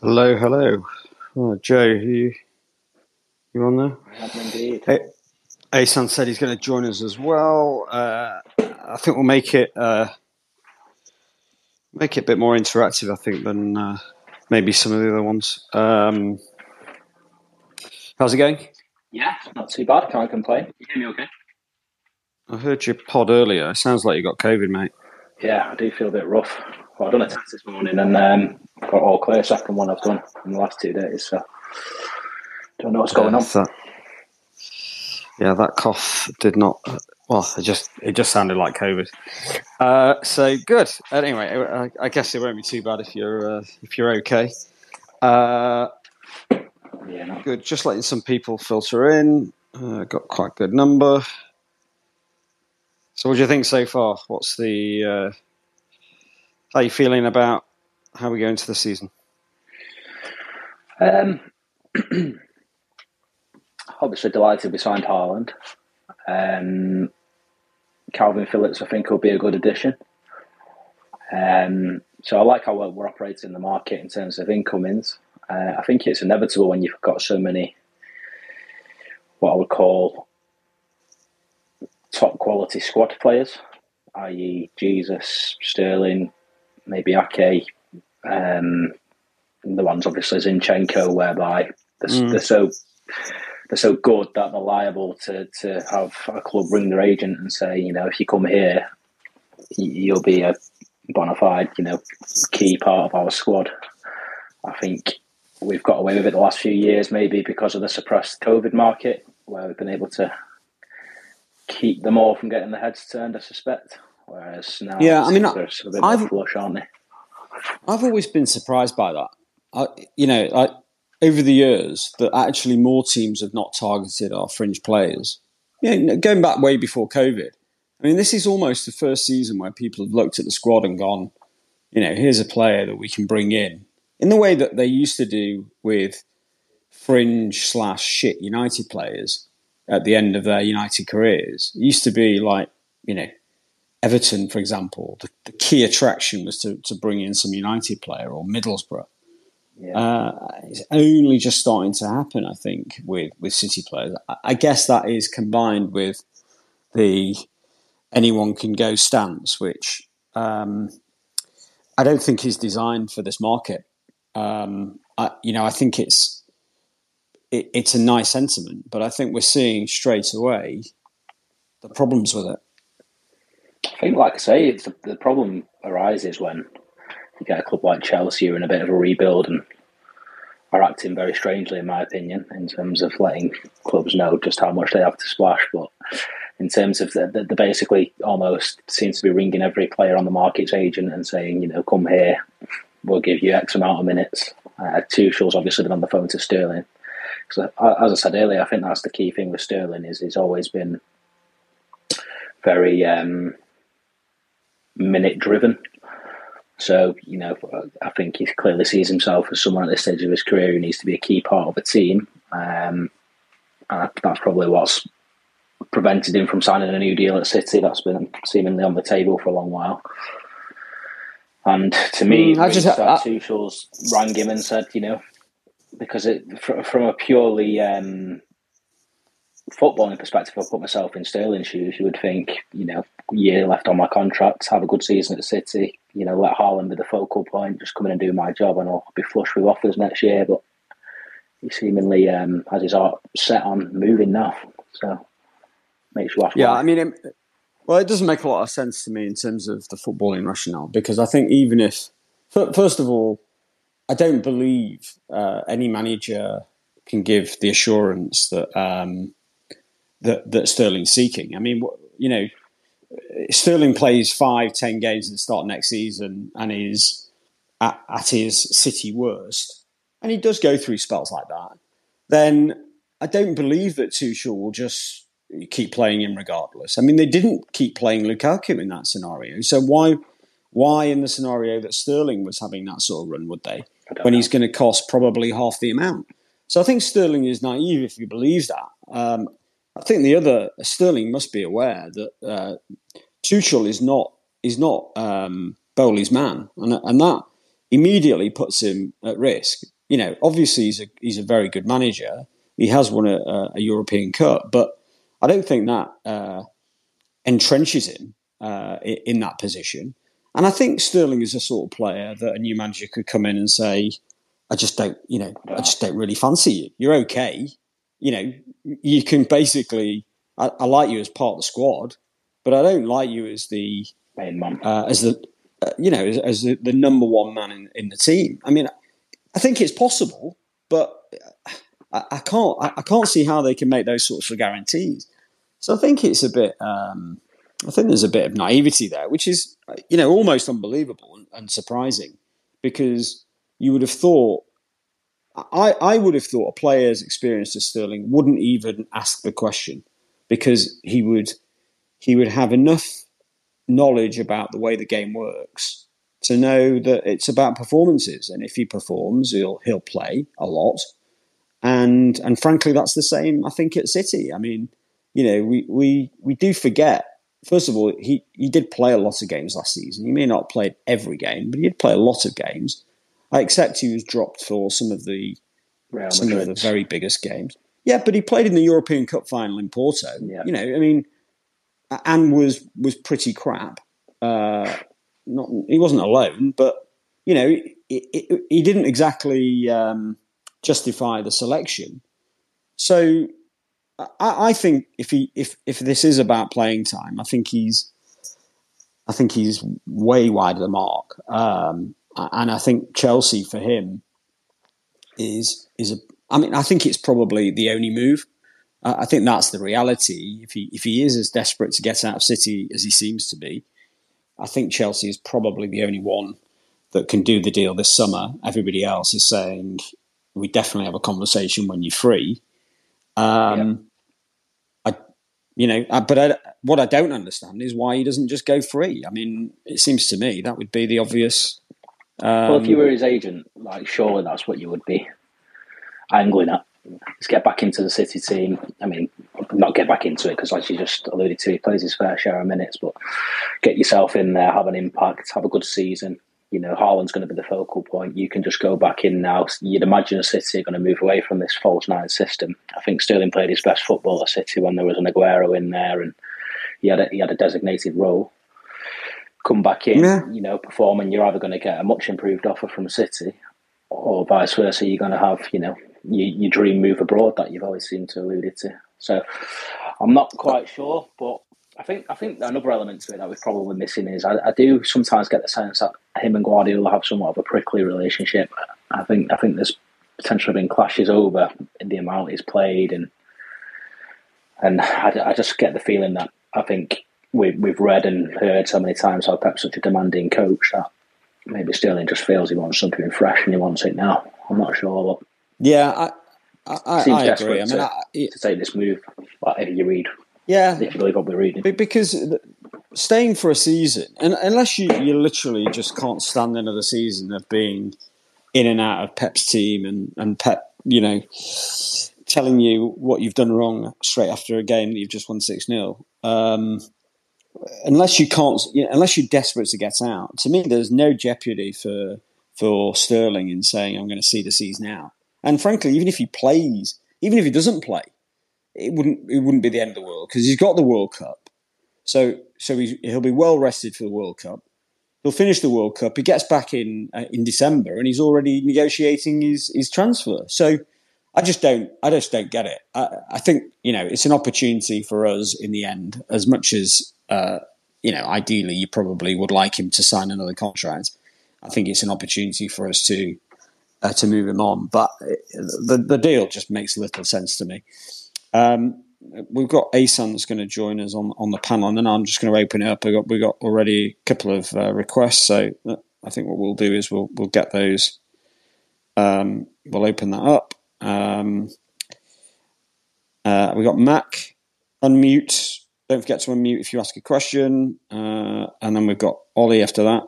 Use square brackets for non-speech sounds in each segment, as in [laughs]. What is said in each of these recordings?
Hello, hello. Oh, Joe, you you on there? I am indeed. Hey, Asan said he's going to join us as well. Uh, I think we'll make it uh, make it a bit more interactive. I think than uh, maybe some of the other ones. Um, how's it going? Yeah, not too bad. Can't complain. You hear me okay? I heard your pod earlier. It sounds like you got COVID, mate. Yeah, I do feel a bit rough. Well, I've done a test this morning and um, got all clear. Second one I've done in the last two days. So don't know what's going on. That, yeah, that cough did not. Well, it just it just sounded like COVID. Uh, so good. Anyway, I, I, guess it won't be too bad if you're uh, if you're okay. Uh, yeah, no. good. Just letting some people filter in. Uh, got quite a good number. So, what do you think so far? What's the uh, how are you feeling about how we go into the season? Um, [clears throat] obviously delighted we signed Haaland. Um, Kalvin Phillips, I think, will be a good addition. Um, so I like how we're operating in the market in terms of incomings. Uh, I think it's inevitable when you've got so many, what I would call top quality squad players, i.e., Jesus, Sterling, maybe Ake, um, the ones obviously Zinchenko, whereby they're, mm. they're so they're so good that they're liable to, to have a club ring their agent and say, you know, if you come here, you'll be a bona fide, you know, key part of our squad. I think we've got away with it the last few years, maybe because of the suppressed COVID market, where we've been able to keep them all from getting their heads turned. I suspect. Uh, Whereas now, yeah, I mean, they're bit I've, flush, aren't they? I've always been surprised by that. I, you know, I, over the years, that actually more teams have not targeted our fringe players. You know, going back way before COVID. I mean, this is almost the first season where people have looked at the squad and gone, you know, here's a player that we can bring in in the way that they used to do with fringe slash shit United players at the end of their United careers. It used to be like, you know, Everton, for example, the, the key attraction was to, to bring in some United player or Middlesbrough. Yeah. Uh, it's only just starting to happen, I think, with, with City players. I, I guess that is combined with the anyone can go stance, which um, I don't think is designed for this market. Um, I, you know, I think it's it, it's a nice sentiment, but I think we're seeing straight away the problems with it. I think, like I say, the, the problem arises when you get a club like Chelsea in a bit of a rebuild and are acting very strangely, in my opinion, in terms of letting clubs know just how much they have to splash. But in terms of the, the, the basically almost seems to be ringing every player on the market's agent and saying, you know, come here, we'll give you X amount of minutes. Uh, Tuchel's obviously been on the phone to Sterling. So, as I said earlier, I think that's the key thing with Sterling is he's always been very um, minute driven. So, you know, I think he clearly sees himself as someone at this stage of his career who needs to be a key part of a team. Um, and that's probably what's prevented him from signing a new deal at City. That's been seemingly on the table for a long while. And to me, mm, I just I, Tuchel's rang him and said, you know, because it from a purely um, footballing perspective, I put myself in Sterling's shoes. You would think, you know, year left on my contract, have a good season at City. You know, let Haaland be the focal point, just come in and do my job, and I'll be flush with offers next year. But he seemingly um, has his heart set on moving now. So makes you ask. Yeah, why. I mean, it, well, it doesn't make a lot of sense to me in terms of the footballing rationale because I think even if, first of all, I don't believe uh, any manager can give the assurance that um, that, that Sterling's seeking. I mean, you know, Sterling plays five, ten games at the start next season and is at, at his City worst, and he does go through spells like that. Then I don't believe that Tuchel will just keep playing him regardless. I mean, they didn't keep playing Lukaku in that scenario, so why? Why, in the scenario that Sterling was having that sort of run, would they? When know. he's going to cost probably half the amount. So I think Sterling is naive if he believes that. Um, I think the other Sterling must be aware that uh, Tuchel is not is not um, Boehly's man, and and that immediately puts him at risk. You know, obviously he's a he's a very good manager. He has won a, a European Cup, but I don't think that uh, entrenches him uh, in that position. And I think Sterling is a sort of player that a new manager could come in and say, "I just don't, you know, I just don't really fancy you. You're okay. You know, you can basically. I, I like you as part of the squad, but I don't like you as the main man, uh, as the uh, you know, as, as the, the, number one man in, in, the team. I mean, I think it's possible, but I, I can't. I, I, can't see how they can make those sorts of guarantees. So I think it's a bit. Um, I think there's a bit of naivety there, which is, you know, almost unbelievable and, and surprising, because you would have thought. I, I would have thought a player as experienced as Sterling wouldn't even ask the question because he would he would have enough knowledge about the way the game works to know that it's about performances, and if he performs, he'll he'll play a lot. And and frankly, that's the same. I think at City. I mean, you know, we we we do forget. First of all, he he did play a lot of games last season. He may not have played every game, but he did play a lot of games. I accept he was dropped for some of the some of the very biggest games. Yeah, but he played in the European Cup final in Porto. Yeah. You know, I mean, and was was pretty crap. Uh, not he wasn't alone, but you know he, he didn't exactly um, justify the selection. So I, I, think if he if if this is about playing time, I think he's I think he's way wide of the mark, um, and I think Chelsea for him is is a. I mean, I think it's probably the only move I think that's the reality. If he if he is as desperate to get out of City as he seems to be, I think Chelsea is probably the only one that can do the deal this summer. Everybody else is saying we definitely have a conversation when you're free. Um, yeah. I, you know, I, but I, what I don't understand is why he doesn't just go free. I mean, it seems to me that would be the obvious. Um, well, if you were his agent, like surely that's what you would be angling at. Let's get back into the City team. I mean, not get back into it because, like you just alluded to, he plays his fair share of minutes, but get yourself in there, have an impact, have a good season. You know, Haaland's going to be the focal point. You can just go back in now. You'd imagine a City are going to move away from this false nine system. I think Sterling played his best football at City when there was an Aguero in there and he had a, he had a designated role. Come back in, yeah. you know, perform, and you're either going to get a much improved offer from City, or vice versa. You're going to have, you know, your, your dream move abroad that you've always seemed to allude to. So I'm not quite sure, but I think I think another element to it that we're probably missing is I, I, do sometimes get the sense that him and Guardiola have somewhat of a prickly relationship. I think I think there's potentially been clashes over the amount he's played, and and I, I just get the feeling that I think we, we've read and heard so many times how Pep's such a demanding coach that maybe Sterling just feels he wants something fresh and he wants it now. I'm not sure, but yeah, I, I, Seems I agree. I mean, to, I, to take this move, whatever you read. Yeah, if you believe what we're reading, because staying for a season, and unless you you literally just can't stand another season of being in and out of Pep's team and and Pep, you know, telling you what you've done wrong straight after a game that you've just won six 0 um, Unless you can't, you know, unless you're desperate to get out, to me, there's no jeopardy for for Sterling in saying I'm going to see the season out. And frankly, even if he plays, even if he doesn't play, it wouldn't it wouldn't be the end of the world because he's got the World Cup. So so he'll be well rested for the World Cup. He'll finish the World Cup. He gets back in uh, in December, and he's already negotiating his his transfer. So I just don't I just don't get it. I, I think you know it's an opportunity for us in the end, as much as uh, you know. Ideally, you probably would like him to sign another contract. I think it's an opportunity for us to uh, to move him on. But the the deal just makes little sense to me. Um, we've got Asan that's going to join us on, on the panel, and then I'm just going to open it up. We got we got already a couple of uh, requests, so I think what we'll do is we'll we'll get those. Um, we'll open that up. Um, uh, we got Mac unmute. Don't forget to unmute if you ask a question, uh, and then we've got Ollie after that.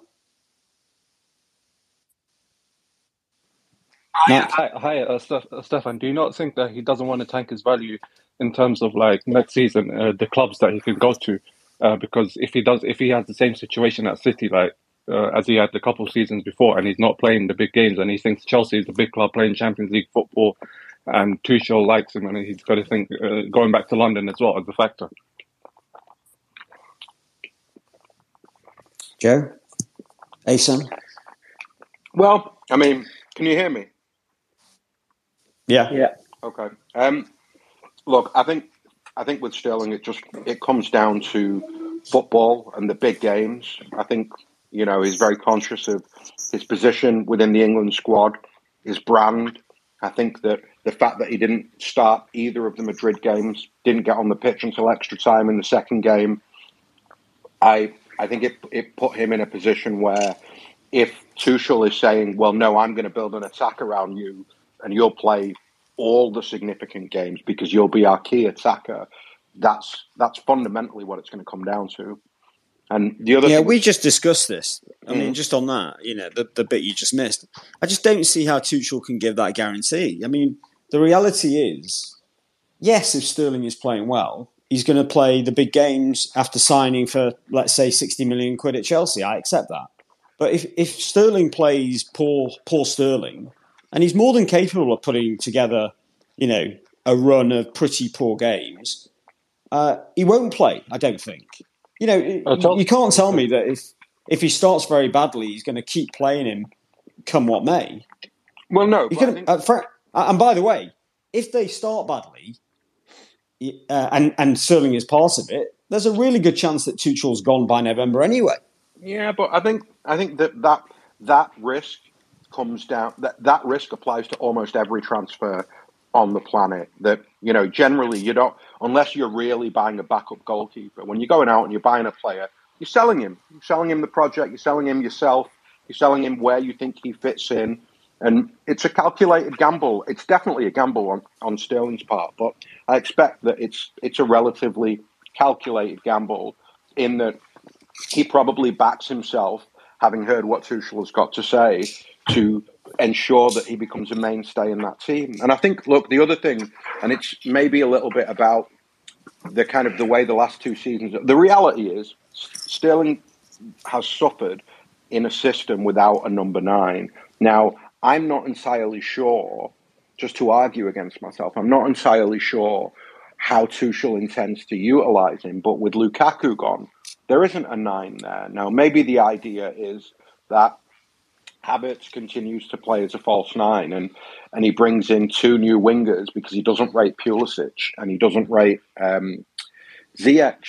Hi, hi, hi uh, uh, Stefan. Do you not think that he doesn't want to tank his value in terms of like next season, uh, the clubs that he can go to? Uh, because if he does, if he has the same situation at City, like uh, as he had a couple of seasons before, and he's not playing the big games. And he thinks Chelsea is a big club playing Champions League football, and Tuchel likes him, and he's got to think uh, going back to London as well as a factor. Joe, Asan. Well, I mean, can you hear me? Yeah. Yeah. Okay. Um, look, I think I think with Sterling, it just it comes down to football and the big games. I think you know he's very conscious of his position within the England squad, his brand. I think that the fact that he didn't start either of the Madrid games, didn't get on the pitch until extra time in the second game, I I think it it put him in a position where if Tuchel is saying, "Well, no, I'm going to build an attack around you, and you'll play all the significant games because you'll be our key attacker," that's that's fundamentally what it's going to come down to. And the other yeah, thing we just discussed this. I mean, Mm. just on that, you know, the, the bit you just missed. I just don't see how Tuchel can give that guarantee. I mean, the reality is, yes, if Sterling is playing well, he's going to play the big games after signing for, let's say, 60 million quid at Chelsea. I accept that. But if, if Sterling plays poor, poor Sterling, and he's more than capable of putting together, you know, a run of pretty poor games, uh, he won't play, I don't think. You know, you can't tell me that if if he starts very badly, he's going to keep playing him, come what may. well, no, can, think- uh, uh, and by the way, if they start badly, uh, and and Sterling is part of it, there's a really good chance that Tuchel's gone by November anyway. Yeah, but I think I think that that that risk comes down that that risk applies to almost every transfer on the planet. That you know, generally you don't unless you're really buying a backup goalkeeper. When you're going out and you're buying a player, you're selling him. You're selling him the project. You're selling him yourself. You're selling him where you think he fits in. And it's a calculated gamble. It's definitely a gamble on, on Sterling's part, but I expect that it's it's a relatively calculated gamble in that he probably backs himself, having heard what Tuchel has got to say, to ensure that he becomes a mainstay in that team. And I think, look, the other thing, and it's maybe a little bit about the kind of the way the last two seasons. The reality is, Sterling has suffered in a system without a number nine. Now, I'm not entirely sure. Just to argue against myself, I'm not entirely sure how Tuchel intends to utilise him. But with Lukaku gone, there isn't a nine there. Now, maybe the idea is that Havertz continues to play as a false nine and, and he brings in two new wingers because he doesn't rate Pulisic and he doesn't rate um, Ziyech.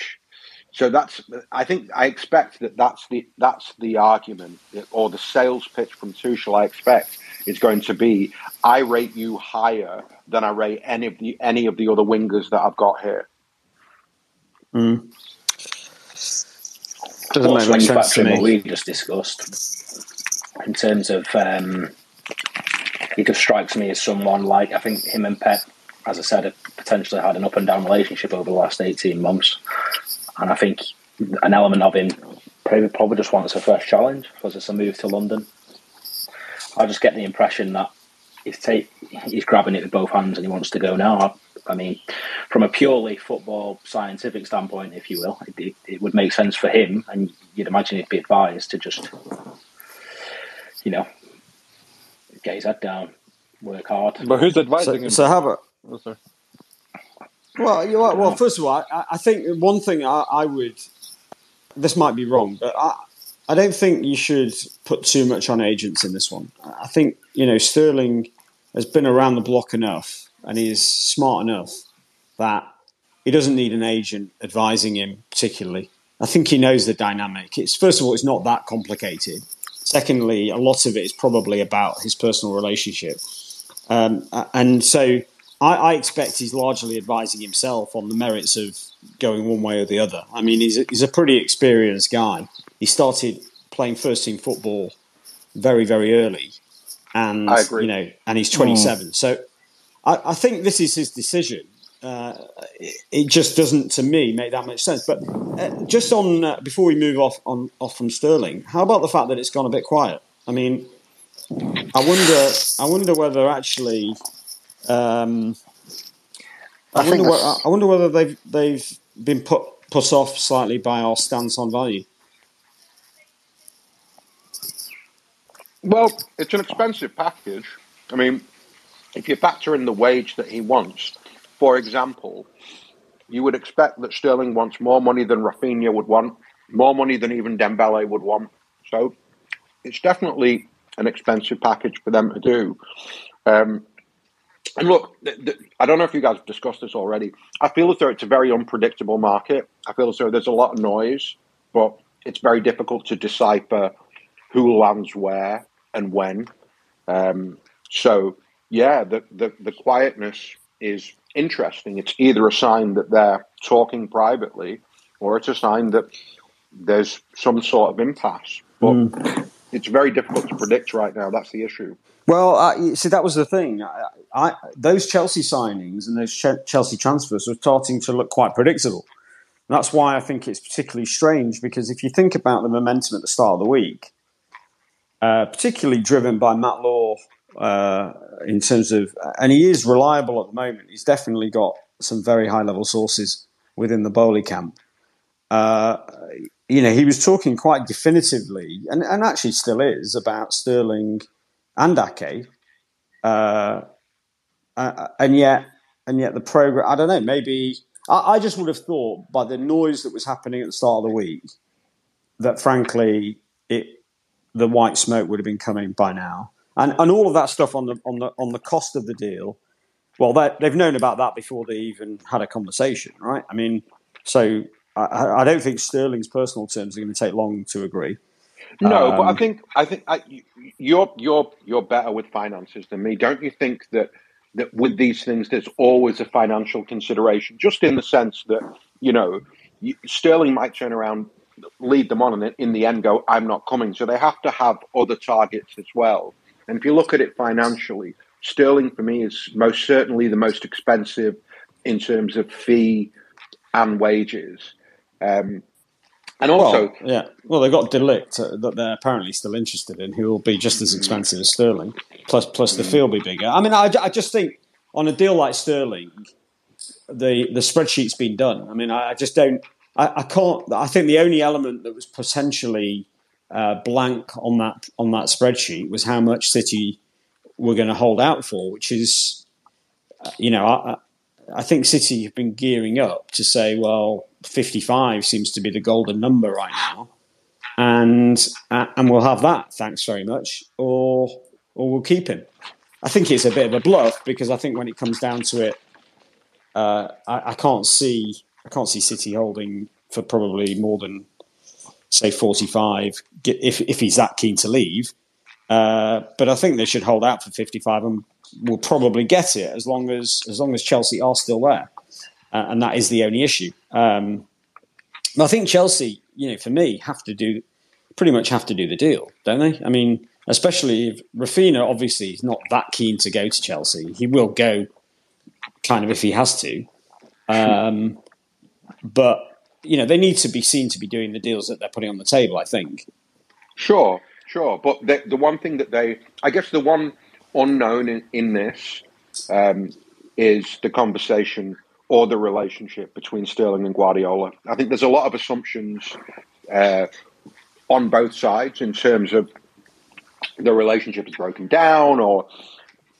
So that's I think I expect that that's the that's the argument or the sales pitch from Tuchel. I expect is going to be I rate you higher than I rate any of the any of the other wingers that I've got here. Mm. Doesn't make much sense to manufacturing what we just discussed in terms of um, he just strikes me as someone like I think him and Pep, as I said, have potentially had an up and down relationship over the last eighteen months, and I think an element of him probably, probably just wants a fresh challenge because it's a move to London. I just get the impression that he's take, he's grabbing it with both hands and he wants to go now. I, I mean, from a purely football scientific standpoint, if you will, it, it, it would make sense for him, and you'd imagine he'd be advised to just, you know, get his head down, work hard. But who's advising So, him? so how about Oh. Well, you are, well, first of all, I, I think one thing I, I would. This might be wrong, but I, I don't think you should put too much on agents in this one. I think you know Sterling has been around the block enough, and he's smart enough that he doesn't need an agent advising him particularly. I think he knows the dynamic. It's first of all, it's not that complicated. Secondly, a lot of it is probably about his personal relationship, um, and so I, I expect he's largely advising himself on the merits of going one way or the other. I mean, he's a, he's a pretty experienced guy. He started playing first team football very, very early, and I agree. you know, and he's 27. So I, I think this is his decision. Uh, it, it just doesn't, to me, make that much sense. But uh, just on uh, before we move off on off from Sterling, how about the fact that it's gone a bit quiet? I mean, I wonder, I wonder whether actually. Um, I, I think wonder. What, I wonder whether they've they've been put put off slightly by our stance on value. Well, it's an expensive package. I mean, if you factor in the wage that he wants, for example, you would expect that Sterling wants more money than Raphinha would want, more money than even Dembele would want. So it's definitely an expensive package for them to do. Um, and look, th- th- I don't know if you guys have discussed this already. I feel as though it's a very unpredictable market. I feel as though there's a lot of noise, but it's very difficult to decipher who lands where and when. Um, so, yeah, the, the, the quietness is interesting. It's either a sign that they're talking privately or it's a sign that there's some sort of impasse. But mm. it's very difficult to predict right now. That's the issue. Well, uh, see, that was the thing. I, I, those Chelsea signings and those Chelsea transfers were starting to look quite predictable. And that's why I think it's particularly strange because if you think about the momentum at the start of the week, uh, particularly driven by Matt Law uh, in terms of, and he is reliable at the moment. He's definitely got some very high level sources within the Boehly camp. Uh, you know, he was talking quite definitively, and, and actually still is, about Sterling and Ake. Uh, uh, and yet, and yet the program. I don't know. Maybe I, I, just would have thought by the noise that was happening at the start of the week that, frankly, it the white smoke would have been coming by now, and and all of that stuff on the on the on the cost of the deal. Well, they've known about that before they even had a conversation, right? I mean, so I, I don't think Sterling's personal terms are going to take long to agree. No, um, but I um, think I think I, you're you're you're better with finances than me. Don't you think that that with these things there's always a financial consideration, just in the sense that you know Sterling might turn around, lead them on, and in the end go, "I'm not coming." So they have to have other targets as well. And if you look at it financially, Sterling for me is most certainly the most expensive in terms of fee and wages. Um, and also, well, yeah, well, they've got de Ligt uh, that they're apparently still interested in, who will be just as expensive as Sterling. Plus, plus the fee will be bigger. I mean, I, I just think on a deal like Sterling, the the spreadsheet's been done. I mean, I, I just don't, I, I, can't. I think the only element that was potentially uh, blank on that on that spreadsheet was how much City were going to hold out for, which is, uh, you know, I, I think City have been gearing up to say, well, 55 seems to be the golden number right now, and uh, and we'll have that. Thanks very much, or or we'll keep him. I think it's a bit of a bluff because I think when it comes down to it, uh, I, I, can't see I can't see City holding for probably more than say 45 if if he's that keen to leave. Uh, but I think they should hold out for 55 and will probably get it as long as as long as Chelsea are still there, uh, and that is the only issue. Um, I think Chelsea, you know, for me, have to do pretty much have to do the deal, don't they? I mean, especially if Raphinha obviously is not that keen to go to Chelsea. He will go, kind of if he has to, um, but you know they need to be seen to be doing the deals that they're putting on the table. I think. Sure, sure, but the, the one thing that they, I guess, the one unknown in, in this um, is the conversation or the relationship between Sterling and Guardiola. I think there's a lot of assumptions uh, on both sides in terms of the relationship is broken down, or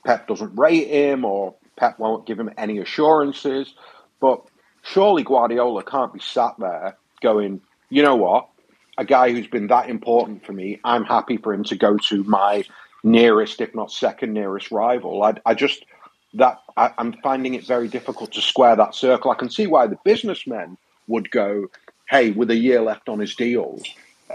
Pep doesn't rate him, or Pep won't give him any assurances. But surely Guardiola can't be sat there going, you know what? A guy who's been that important for me, I'm happy for him to go to my nearest, if not second nearest rival. I, I just that I, am finding it very difficult to square that circle. I can see why the businessmen would go, "Hey, with a year left on his deal,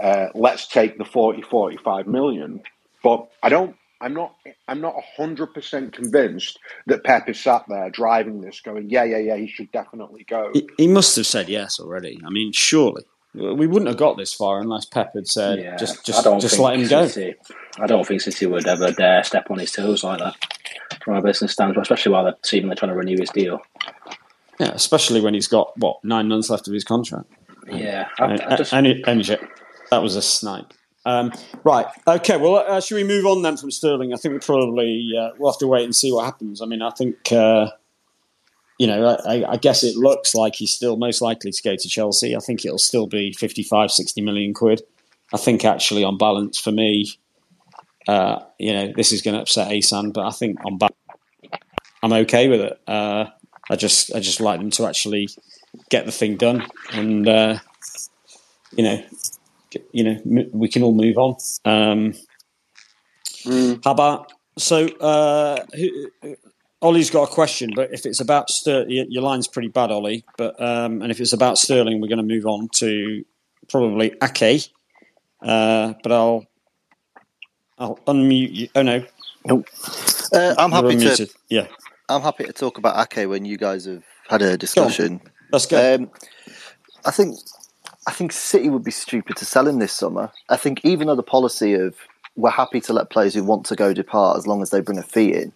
uh, let's take the 40, 45 million." But I don't. I'm not. I'm not hundred percent convinced that Pep is sat there driving this, going, "Yeah, yeah, yeah, he should definitely go." He, he must have said yes already. I mean, surely we wouldn't have got this far unless Pep had said, yeah, "Just, just, just let him go." City, I don't think City would ever dare step on his toes like that from a business standpoint, especially while they're seemingly trying to renew his deal. Yeah, especially when he's got what nine months left of his contract. Yeah, I, I just... and, and, that was a snipe. Um, right. Okay. Well, uh, should we move on then from Sterling? I think we probably uh, we'll have to wait and see what happens. I mean, I think uh, you know, I, I, guess it looks like he's still most likely to go to Chelsea. I think it'll still be 55, 60 million quid. I think actually, on balance, for me, uh, you know, this is going to upset Asan, but I think I'm back. I'm okay with it. Uh, I just I just like them to actually get the thing done, and uh, you know, you know, we can all move on. Um, mm. How about so? Uh, who, Ollie's got a question, but if it's about Sterling, your line's pretty bad, Ollie. But um, and if it's about Sterling, we're going to move on to probably Ake. Uh, but I'll I'll unmute you. Oh no, nope. Uh, I'm happy to. Yeah, I'm happy to talk about Ake when you guys have had a discussion. Go Let's go. Um, I think I think City would be stupid to sell him this summer. I think even though the policy of we're happy to let players who want to go depart as long as they bring a fee in,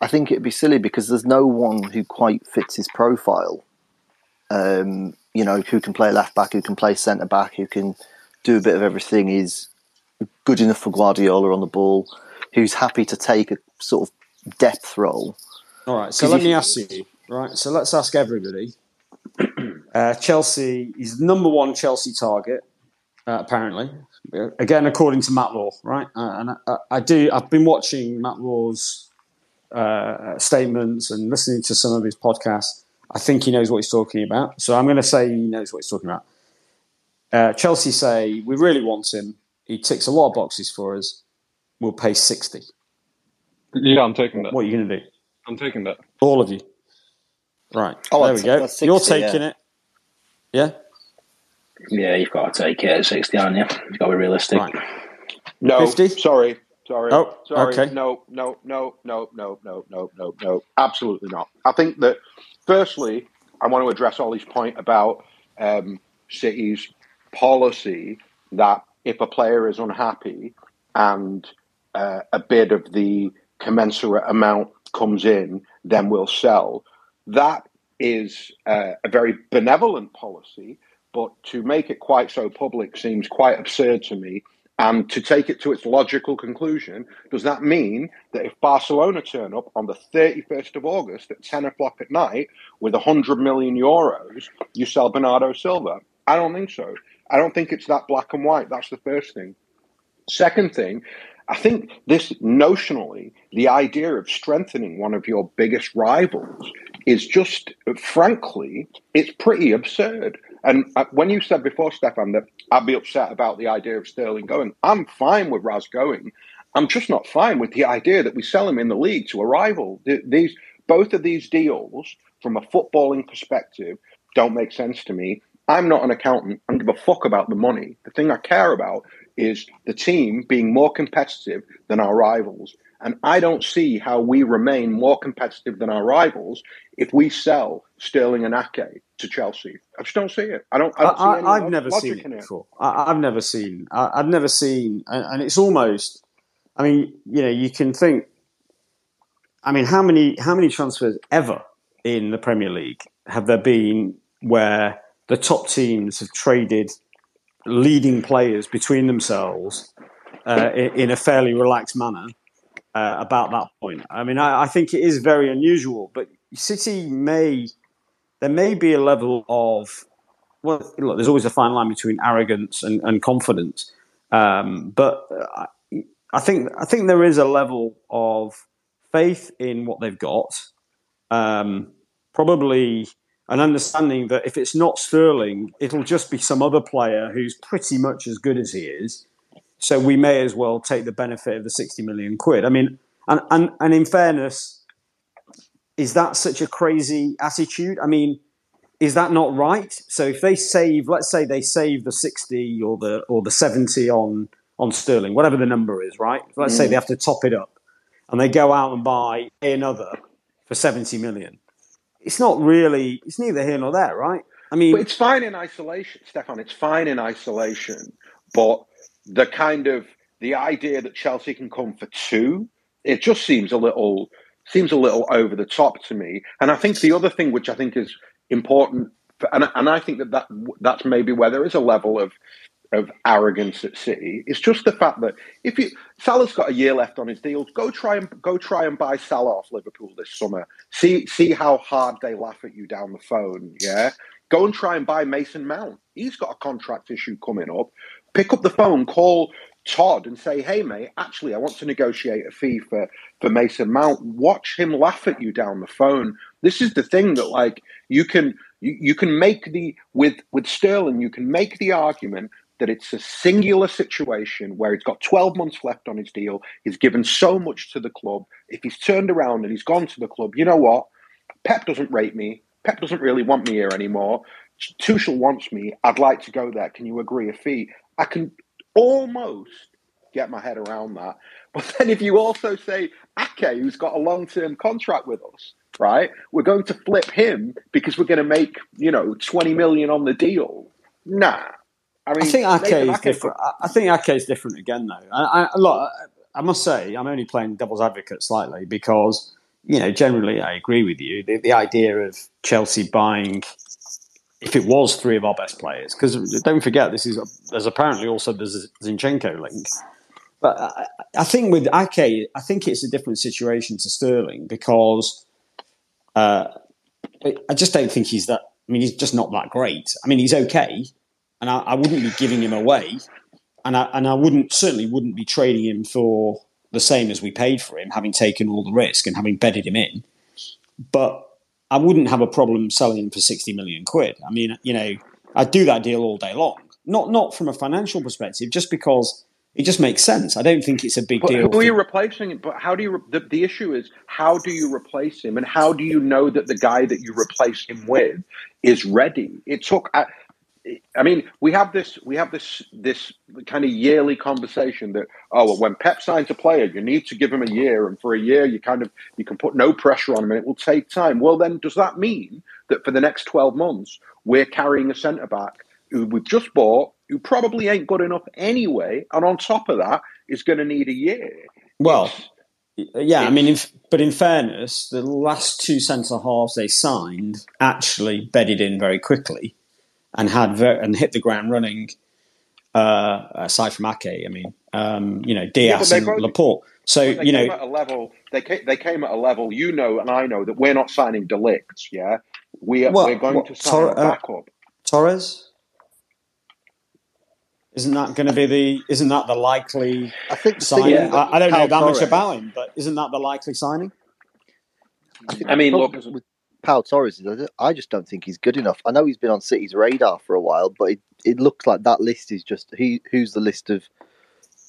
I think it'd be silly because there's no one who quite fits his profile. Um, you know, who can play left back, who can play centre back, who can do a bit of everything. Is good enough for Guardiola on the ball. Who's happy to take a sort of depth role. All right. So let me ask you. Right. So let's ask everybody. Uh, Chelsea is the number one Chelsea target, uh, apparently. Again, according to Matt Law, right? Uh, and I, I, do. I've been watching Matt Law's uh, statements and listening to some of his podcasts. I think he knows what he's talking about. So I'm going to say he knows what he's talking about. Uh, Chelsea say we really want him. He ticks a lot of boxes for us. We'll pay sixty. Yeah, I'm taking that. What are you going to do? I'm taking that. All of you. Right. Oh, there we go. 60, You're taking yeah. it. Yeah. Yeah, you've got to take it at 60, aren't you? You've got to be realistic. Right. No, 50? sorry. Sorry. Oh, sorry. Okay. No, no, no, no, no, no, no, no, no. Absolutely not. I think that, firstly, I want to address Ollie's point about um, City's policy that if a player is unhappy and uh, a bid of the commensurate amount comes in, then we'll sell. That is uh, a very benevolent policy, but to make it quite so public seems quite absurd to me. And to take it to its logical conclusion, does that mean that if Barcelona turn up on the 31st of August at 10 o'clock at night with 100 million euros, you sell Bernardo Silva? I don't think so. I don't think it's that black and white. That's the first thing. Second thing, I think this notionally, the idea of strengthening one of your biggest rivals is just, frankly, it's pretty absurd. And uh, when you said before, Stefan, that I'd be upset about the idea of Sterling going, I'm fine with Raz going. I'm just not fine with the idea that we sell him in the league to a rival. These both of these deals, from a footballing perspective, don't make sense to me. I'm not an accountant. I don't give a fuck about the money. The thing I care about is the team being more competitive than our rivals. And I don't see how we remain more competitive than our rivals if we sell Sterling and Ake to Chelsea. I just don't see it. I don't. I have never seen it before. I, have never seen. I, have never seen, and, and it's almost. I mean, you know, you can think. I mean, how many how many transfers ever in the Premier League have there been where the top teams have traded leading players between themselves uh, in, in, a fairly relaxed manner uh, about that point. I mean, I, I, think it is very unusual, but City may there may be a level of well, look, there's always a fine line between arrogance and, and confidence, um, but I, I think I think there is a level of faith in what they've got. Um, probably an understanding that if it's not Sterling, it'll just be some other player who's pretty much as good as he is. So we may as well take the benefit of the 60 million quid. I mean, and, and, and in fairness, is that such a crazy attitude? I mean, is that not right? So if they save, let's say they save the 60 or the or the 70 on on Sterling, whatever the number is, right? Let's mm. say they have to top it up and they go out and buy another for 70 million it's not really, it's neither here nor there, right? I mean, but it's fine in isolation, Stefan. It's fine in isolation, but the kind of the idea that Chelsea can come for two, it just seems a little seems a little over the top to me. And I think the other thing, which I think is important, for, and and I think that, that that's maybe where there is a level of of arrogance at City. It's just the fact that if you Salah's got a year left on his deal, go try and go try and buy Salah off Liverpool this summer. See see how hard they laugh at you down the phone. Yeah, go and try and buy Mason Mount. He's got a contract issue coming up. Pick up the phone, call Todd and say, "Hey, mate, actually, I want to negotiate a fee for for Mason Mount." Watch him laugh at you down the phone. This is the thing that like you can you, you can make the with with Sterling, you can make the argument that it's a singular situation where he's got 12 months left on his deal. He's given so much to the club. If he's turned around and he's gone to the club, you know what? Pep doesn't rate me. Pep doesn't really want me here anymore. Tuchel wants me. I'd like to go there. Can you agree a fee? I can almost get my head around that. But then if you also say Ake, who's got a long term contract with us, right? We're going to flip him because we're going to make, you know, 20 million on the deal. Nah. I mean, I think Ake is different. I think Ake is different again, though. I, I, look, I must say, I'm only playing devil's advocate slightly because, you know, generally I agree with you. The, the idea of Chelsea buying if it was three of our best players, because don't forget this is there's apparently also the Zinchenko link. But I, I, think with Ake, I think it's a different situation to Sterling because uh, I just don't think he's that. I mean, he's just not that great. I mean, he's okay, and I, I wouldn't be giving him away, and I and I wouldn't certainly wouldn't be trading him for the same as we paid for him, having taken all the risk and having bedded him in. But I wouldn't have a problem selling him for 60 million quid. I mean, you know, I'd do that deal all day long. Not not from a financial perspective, just because it just makes sense. I don't think it's a big but deal. Who are you replacing him? But how do you? The, the issue is how do you replace him, and how do you know that the guy that you replace him with is ready? It took. I mean, we have this we have this this kind of yearly conversation that oh well, when Pep signs a player, you need to give him a year, and for a year you kind of you can put no pressure on him, and it will take time. Well, then does that mean that for the next twelve months we're carrying a centre back who we've just bought, who probably ain't good enough anyway, and on top of that is going to need a year? Well. Yeah, I mean, if, but in fairness, the last two centre halves they signed actually bedded in very quickly and had ver- and hit the ground running. Uh, aside from Ake, I mean, um, you know, Dias yeah, and both, Laporte. So you know, at a level they came, they came at a level. You know, and I know that we're not signing de Ligt. Yeah, we are, what, we're going what, to sign Tor- a uh, backup. Torres. Isn't that going to be the? Isn't that the likely I think signing? Yeah, I, I, don't know that Torres. much about him, but isn't that the likely signing? I, I mean, look, with, Pau Torres I just don't think he's good enough. I know he's been on City's radar for a while, but it, it looks like that list is just he who's the list of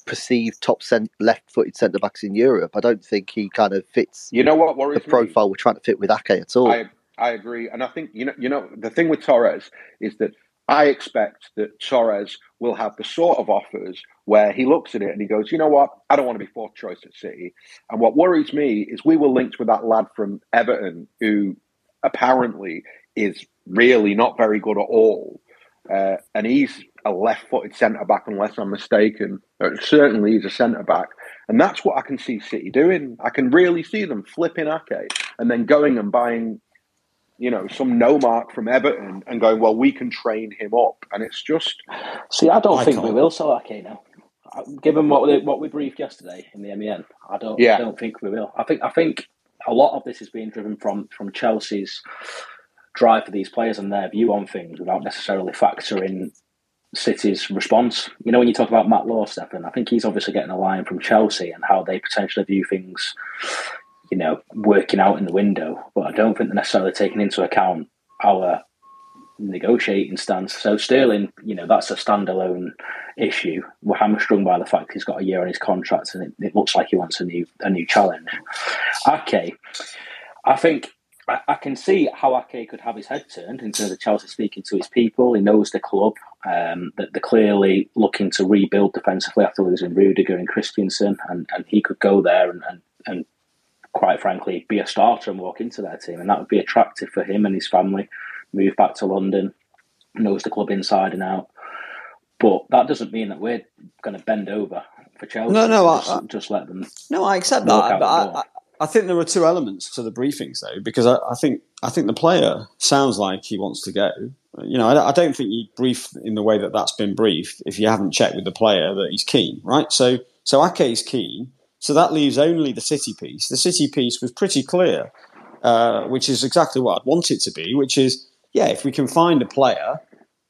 perceived top cent, left-footed centre backs in Europe. I don't think he kind of fits. You know what worries the profile me? we're trying to fit with Ake at all. I, I agree, and I think you know you know the thing with Torres is that I expect that Torres will have the sort of offers where he looks at it and he goes, you know what, I don't want to be fourth choice at City. And what worries me is we were linked with that lad from Everton who apparently is really not very good at all. Uh, and he's a left footed centre back, unless I'm mistaken. certainly, he's a centre back. And that's what I can see City doing. I can really see them flipping Ake and then going and buying, you know, some no mark from Everton and going, well, we can train him up. And it's just. See, I don't I think can't. we will sell Ake now. Given what we, what we briefed yesterday in the MEN, I don't. Yeah. I don't think we will. I think. I think a lot of this is being driven from from Chelsea's drive for these players and their view on things without necessarily factoring City's response. You know, when you talk about Matt Law, Stefan, I think he's obviously getting a line from Chelsea and how they potentially view things, you know, working out in the window. But I don't think they're necessarily taking into account our negotiating stance. So Sterling, you know, that's a standalone issue. We're hamstrung by the fact he's got a year on his contract, and it, it looks like he wants a new a new challenge. Okay, I think I, I, can see how Ake could have his head turned in terms of Chelsea speaking to his people. He knows the club. Um, that they're clearly looking to rebuild defensively after losing Rudiger and Christensen, and, and he could go there and, and, and quite frankly be a starter and walk into their team, and that would be attractive for him and his family moved back to London, knows the club inside and out. But that doesn't mean that we're going to bend over for Chelsea. No, no, just, I, just let them. No, I accept that, but I, I, I, think there are two elements to the briefings though, because I, I, think I think the player sounds like he wants to go. You know, I, don't think you brief in the way that that's been briefed if you haven't checked with the player that he's keen, right? So, so Ake is keen. So that leaves only the City piece. The City piece was pretty clear, uh, which is exactly what I'd want it to be, which is yeah, if we can find a player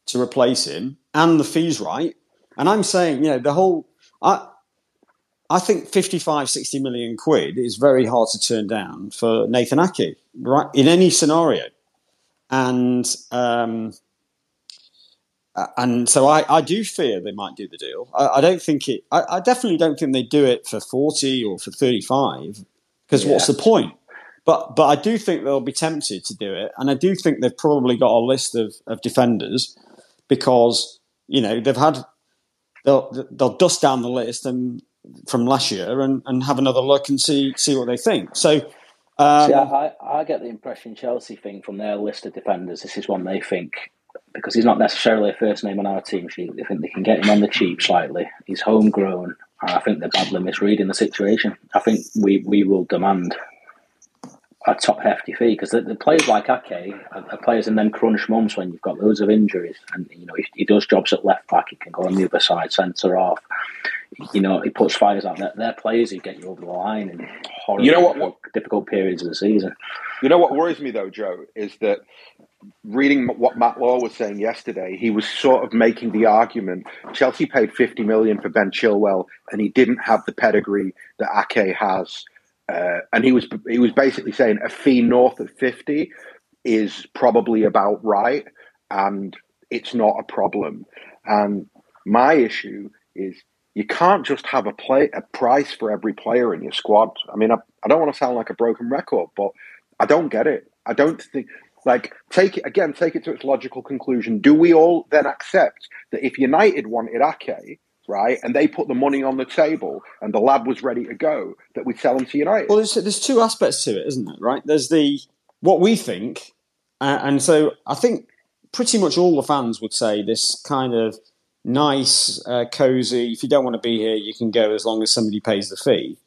to replace him and the fees right, and I'm saying, you know, the whole, I I think 55, 60 million quid is very hard to turn down for Nathan Ake, right? In any scenario. And um, and so I, I do fear they might do the deal. I, I don't think it. I, I, definitely don't think they do it for forty or for thirty-five. Because yeah. what's the point? But but I do think they'll be tempted to do it, and I do think they've probably got a list of, of defenders because you know they've had they'll they'll dust down the list and from last year and, and have another look and see see what they think. So. Um, see, I, I get the impression Chelsea think from their list of defenders, this is one they think because he's not necessarily a first name on our team sheet. They think they can get him on the cheap slightly. He's homegrown. I think they're badly misreading the situation. I think we, we will demand a top hefty fee because the, the, players like Ake are, are, players in them crunch months when you've got loads of injuries and you know he, he does jobs at left back he can go on the other side centre off you know he puts fires out they're, they're players who get you over the line in horrible, you know what, difficult periods of the season you know what worries me though Joe is that reading what Matt Law was saying yesterday, he was sort of making the argument Chelsea paid 50 million for Ben Chilwell and he didn't have the pedigree that Ake has. Uh, and he was he was basically saying a fee north of 50 is probably about right and it's not a problem. And my issue is you can't just have a play a price for every player in your squad. I mean, I, I don't want to sound like a broken record, but I don't get it. I don't think like, take it again, take it to its logical conclusion. Do we all then accept that if United wanted Ake, right, and they put the money on the table and the lad was ready to go, that we'd sell him to United? Well, there's, there's two aspects to it, isn't there, right? There's the what we think, uh, and so I think pretty much all the fans would say this kind of nice, uh, cozy, if you don't want to be here, you can go as long as somebody pays the fee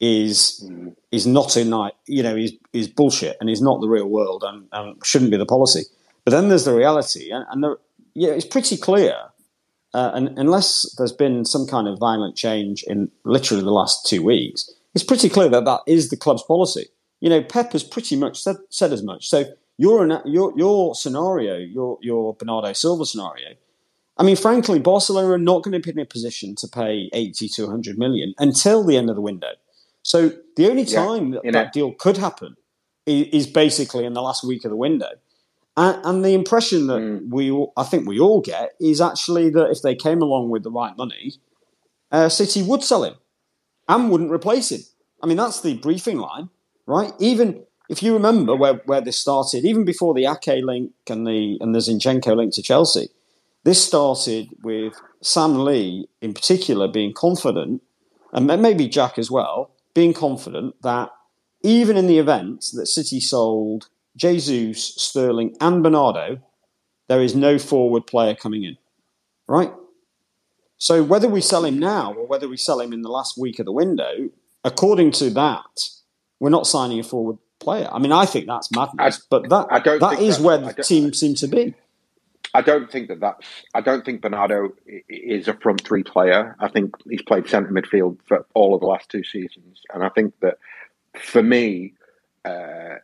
is mm. is not in like you know is is bullshit and is not the real world and, and, shouldn't be the policy. But then there's the reality, and, and the, yeah, it's pretty clear. Uh, and unless there's been some kind of violent change in literally the last two weeks, it's pretty clear that that is the club's policy. You know, Pep has pretty much said, said as much. So your your your scenario, your your Bernardo Silva scenario. I mean, frankly, Barcelona are not going to be in a position to pay 80 to 100 million until the end of the window. So the only time yeah, that that deal could happen is, is, basically in the last week of the window. And, and the impression that mm. we, all, I think we all get, is actually that if they came along with the right money, uh, City would sell him and wouldn't replace him. I mean, that's the briefing line, right? Even if you remember where, where this started, even before the Ake link and the and the Zinchenko link to Chelsea, this started with Sam Lee in particular being confident, and maybe Jack as well, being confident that even in the event that City sold Jesus, Sterling, and Bernardo, there is no forward player coming in. Right? So whether we sell him now or whether we sell him in the last week of the window, according to that, we're not signing a forward player. I mean, I think that's madness, I, but that, that is where the team seems to be. I don't think that that's. I don't think Bernardo is a front three player. I think he's played centre midfield for all of the last two seasons, and I think that for me, uh,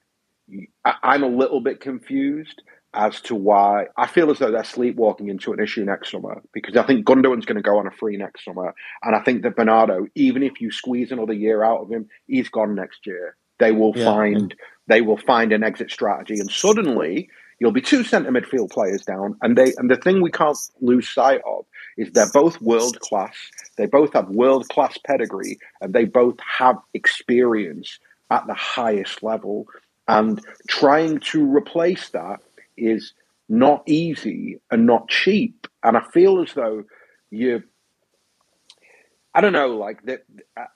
I'm a little bit confused as to why I feel as though they're sleepwalking into an issue next summer because I think Gundogan's going to go on a free next summer, and I think that Bernardo, even if you squeeze another year out of him, he's gone next year. They will yeah, find they will find an exit strategy, and suddenly You'll be two centre midfield players down, and they and the thing we can't lose sight of is they're both world class. They both have world class pedigree, and they both have experience at the highest level. And trying to replace that is not easy and not cheap. And I feel as though you I don't know, like that.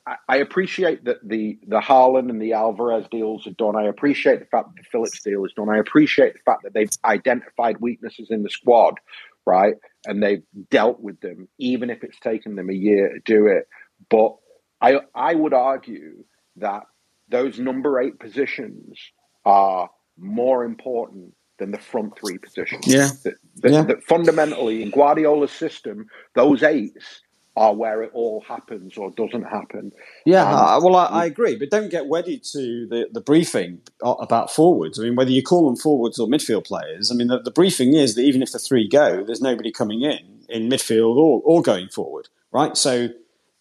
I, I, appreciate that the the Haaland and the Alvarez deals are done. I appreciate the fact that the Phillips deal is done. I appreciate the fact that they've identified weaknesses in the squad, right, and they've dealt with them, even if it's taken them a year to do it. But I I would argue that those number eight positions are more important than the front three positions. Yeah. That, that, yeah. that fundamentally in Guardiola's system, those eights are where it all happens or doesn't happen. Yeah, um, well, I, I, agree, but don't get wedded to the, the briefing about forwards. I mean, whether you call them forwards or midfield players, I mean, the, the briefing is that even if the three go, there's nobody coming in in midfield or, or going forward, right? So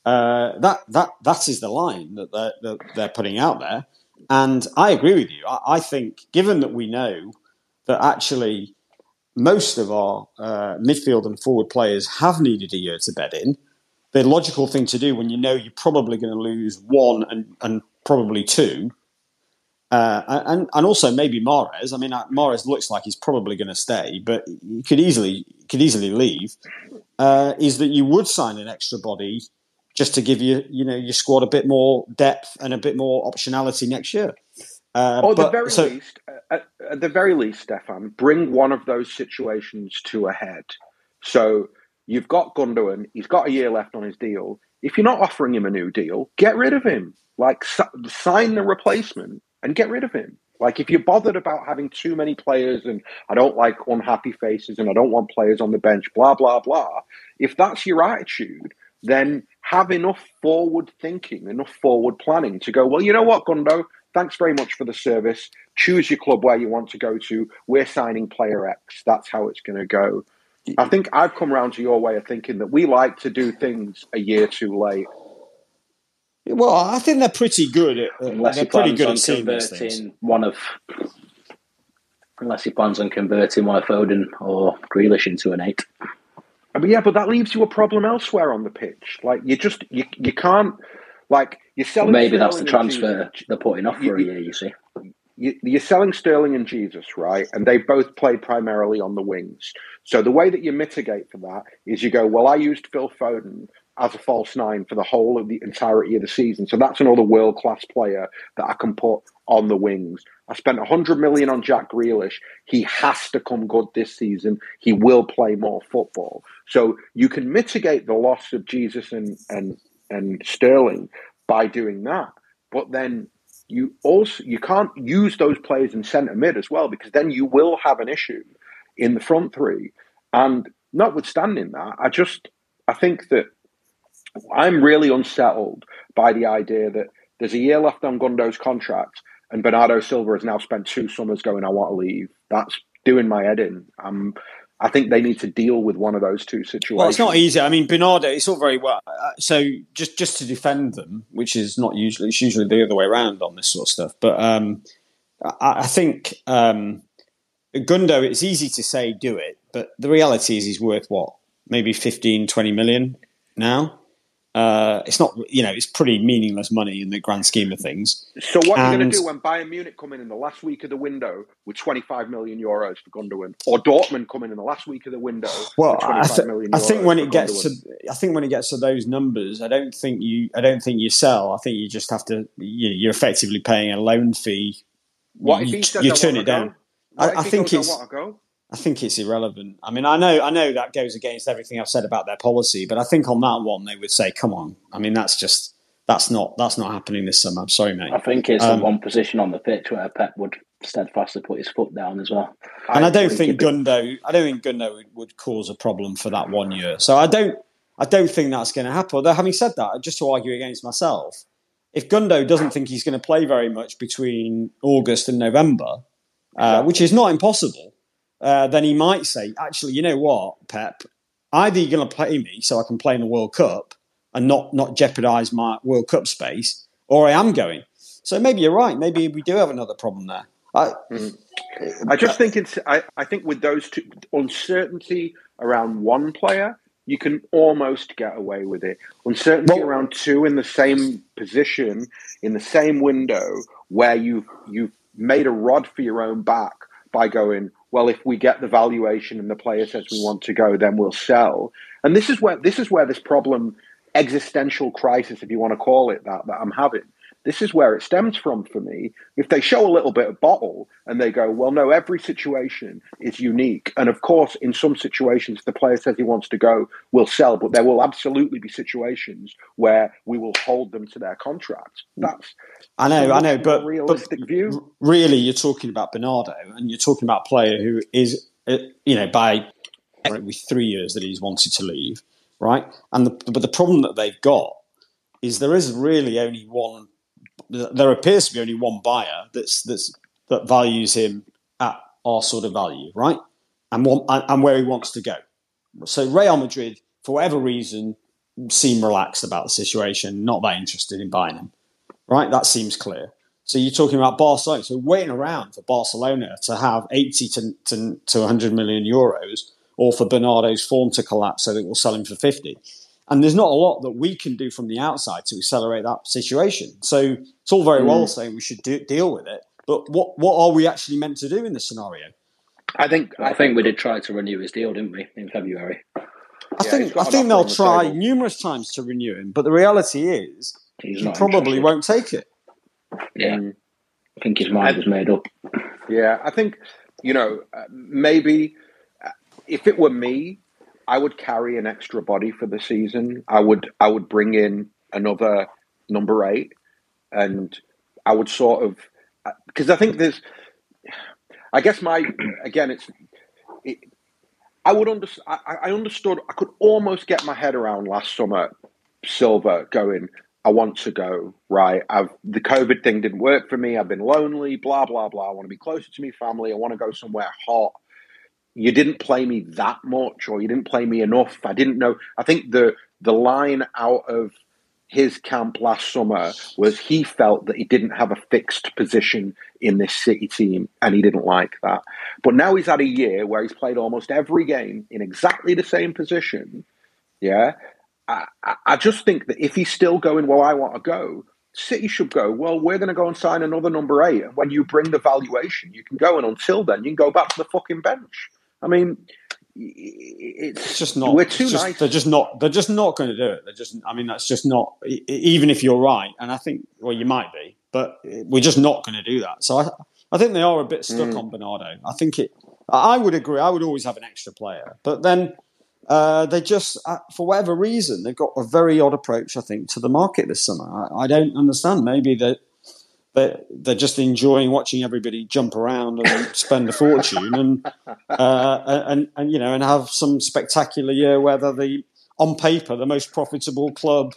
Uh, that that that is the line that they're, that they're putting out there, and I agree with you. I, I think, given that we know that actually most of our uh, midfield and forward players have needed a year to bed in, the logical thing to do when you know you're probably going to lose one and, and probably two, uh, and and also maybe Mahrez. I mean, Mahrez looks like he's probably going to stay, but he could easily could easily leave. Uh, is that you would sign an extra body just to give you you know your squad a bit more depth and a bit more optionality next year. Uh, or at the very so, least, at, at, the very least, Stefan, bring one of those situations to a head. So you've got Gundogan; he's got a year left on his deal. If you're not offering him a new deal, get rid of him. Like sign the replacement and get rid of him. Like if you're bothered about having too many players and I don't like unhappy faces and I don't want players on the bench, blah blah blah. If that's your attitude, then have enough forward thinking, enough forward planning to go, well, you know what, Gundo, thanks very much for the service. Choose your club where you want to go to. We're signing player X. That's how it's going to go. I think I've come around to your way of thinking that we like to do things a year too late. Well, I think they're pretty good. At, uh, unless they're pretty good at seeing these things. One of, unless he plans on converting one of Foden or Grealish into an eight. I mean, yeah, but that leaves you a problem elsewhere on the pitch. Like you just you you can't like you're selling. Well, maybe that's the transfer they're putting off for you, a year. You see, you, are selling Sterling and Jesus, right? And they both play primarily on the wings. So the way that you mitigate for that is you go, well, I used Phil Foden as a false nine for the whole of the entirety of the season. So that's another world class player that I can put on the wings. I spent 100 million on Jack Grealish. He has to come good this season. He will play more football. So you can mitigate the loss of Jesus and, and, and Sterling by doing that. But then you also you can't use those players in centre mid as well because then you will have an issue in the front three. And notwithstanding that, I just I think that I'm really unsettled by the idea that there's a year left on Gundo's contract and Bernardo Silva has now spent two summers going, I want to leave. That's doing my head in. Um, I think they need to deal with one of those two situations. Well, it's not easy. I mean, Bernardo, it's all very well. Uh, so just just to defend them, which is not usually, it's usually the other way around on this sort of stuff. But um, I, I, think um, Gundo, it's easy to say do it, but the reality is he's worth what? Maybe 15, 20 million now. Uh, it's not, you know, it's pretty meaningless money in the grand scheme of things. So what are you going to do when Bayern Munich come in in the last week of the window with 25 million euros for Gundogan, or Dortmund come in in the last week of the window? Well, I, th- I, think when it gets to, I think when it gets to those numbers, I don't think you, I don't think you sell. I think you just have to, you, you're effectively paying a loan fee. What you, you turn it down? I, I think it's. I think it's irrelevant. I mean, I know, I know that goes against everything I've said about their policy, but I think on that one they would say, "Come on." I mean, that's just that's not that's not happening this summer. I'm sorry, mate. I think it's um, the one position on the pitch where Pep would steadfastly put his foot down as well. And I, I don't think, think Gundo, I don't think Gundo would, would cause a problem for that one year. So I don't, I don't think that's going to happen. Although having said that, just to argue against myself, if Gundo doesn't think he's going to play very much between August and November, uh, which is not impossible uh, then he might say, actually, you know what, Pep, either you're going to play me so I can play in the World Cup and not not jeopardise my World Cup space, or I am going. So maybe you're right. Maybe we do have another problem there. I, mm. I just think it's. I, I think with those two uncertainty around one player, you can almost get away with it. Uncertainty well, around two in the same position in the same window where you you've made a rod for your own back by going well, if we get the valuation and the player says we want to go, then we'll sell. And this is where this is where this problem, existential crisis, if you want to call it that, that I'm having, this is where it stems from for me. If they show a little bit of bottle and they go, well, no, every situation is unique. And of course, in some situations, the player says he wants to go, we'll sell, but there will absolutely be situations where we will hold them to their contract. That's I know, I know, but realistic but view. Really, you're talking about Bernardo, and you're talking about a player who is, uh, you know, by with three years that he's wanted to leave, right? And the, but the problem that they've got is there is really only one there appears to be only one buyer that's that's that values him at our sort of value, right? And want, and where he wants to go. So Real Madrid, for whatever reason, seem relaxed about the situation, not that interested in buying him. Right? That seems clear. So you're talking about Barcelona. So waiting around for Barcelona to have 80 to, to, to 100 million euros or for Bernardo's form to collapse so that we'll sell him for 50. And there's not a lot that we can do from the outside to accelerate that situation. So it's all very mm. well saying we should do, deal with it, but what, what are we actually meant to do in this scenario? I think I think we did try to renew his deal, didn't we, in February? I yeah, think I think they'll try the numerous times to renew him, but the reality is he's he probably interested. won't take it. Yeah, mm. I think his mind was made up. Yeah, I think you know uh, maybe uh, if it were me, I would carry an extra body for the season. I would I would bring in another number eight, and I would sort of because uh, I think there's I guess my [clears throat] again, it's. It, I would under, I, I understood. I could almost get my head around last summer. Silva going. I want to go right. I've the COVID thing didn't work for me. I've been lonely. Blah blah blah. I want to be closer to my family. I want to go somewhere hot. You didn't play me that much, or you didn't play me enough. I didn't know. I think the the line out of his camp last summer was he felt that he didn't have a fixed position in this City team and he didn't like that. But now he's had a year where he's played almost every game in exactly the same position. Yeah. I, I just think that if he's still going, well, I want to go, City should go, well, we're going to go and sign another number eight. And when you bring the valuation, you can go. And until then, you can go back to the fucking bench. I mean, it's, it's just not. We're too just, nice. They're just not. They're just not going to do it. They're just. I mean, that's just not. Even if you're right, and I think, well, you might be, but we're just not going to do that. So I, I think they are a bit stuck mm. on Bernardo. I think it. I would agree. I would always have an extra player, but then uh, they just, uh, for whatever reason, they've got a very odd approach. I think to the market this summer. I, I don't understand. Maybe that they're, they're just enjoying watching everybody jump around and [laughs] spend a fortune and, uh, and, and, you know, and have some spectacular year where they're the, on paper, the most profitable club,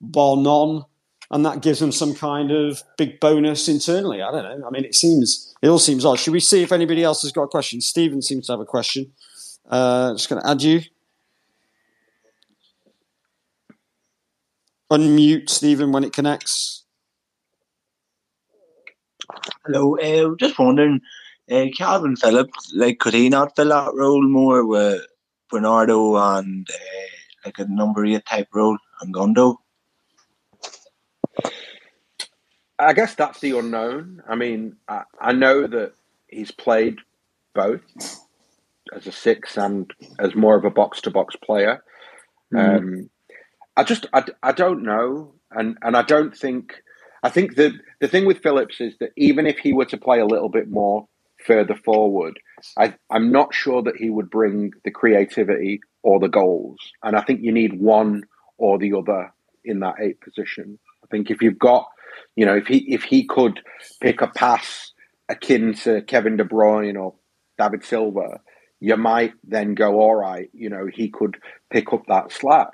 bar none. And that gives them some kind of big bonus internally. I don't know. I mean, it seems, it all seems odd. Should we see if anybody else has got a question? Stephen seems to have a question. Uh, just going to add you. Unmute Stephen when it connects. Hello, uh, just wondering, uh, Kalvin Phillips, like, could he not fill that role more with Bernardo and uh, like a number eight type role and Gondo? I guess that's the unknown. I mean, I, I know that he's played both as a six and as more of a box to box player. Mm. Um, I just I, I don't know, and and I don't think I think the the thing with Phillips is that even if he were to play a little bit more further forward, I, I'm not sure that he would bring the creativity or the goals. And I think you need one or the other in that eight position. I think if you've got, you know, if he if he could pick a pass akin to Kevin De Bruyne or David Silva, you might then go, all right, you know, he could pick up that slack.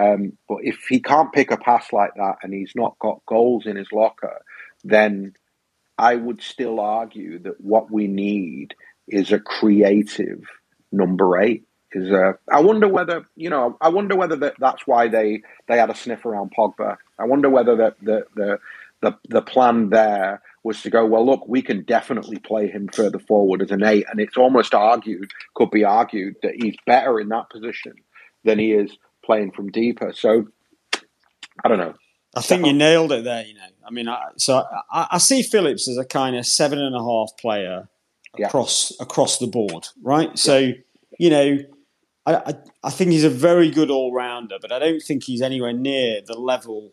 Um, but if he can't pick a pass like that and he's not got goals in his locker, then I would still argue that what we need is a creative number eight. Is I wonder whether you know. I wonder whether that, that's why they they had a sniff around Pogba. I wonder whether the the the the, the plan there was to go, well, look, we can definitely play him further forward as an eight. And it's almost argued, could be argued, that he's better in that position than he is playing from deeper. So I don't know. I think you nailed it there. You know, I mean, I, so I, I, see Phillips as a kind of seven and a half player across yeah. across the board, right? Yeah. So you know, I, I, I think he's a very good all rounder, but I don't think he's anywhere near the level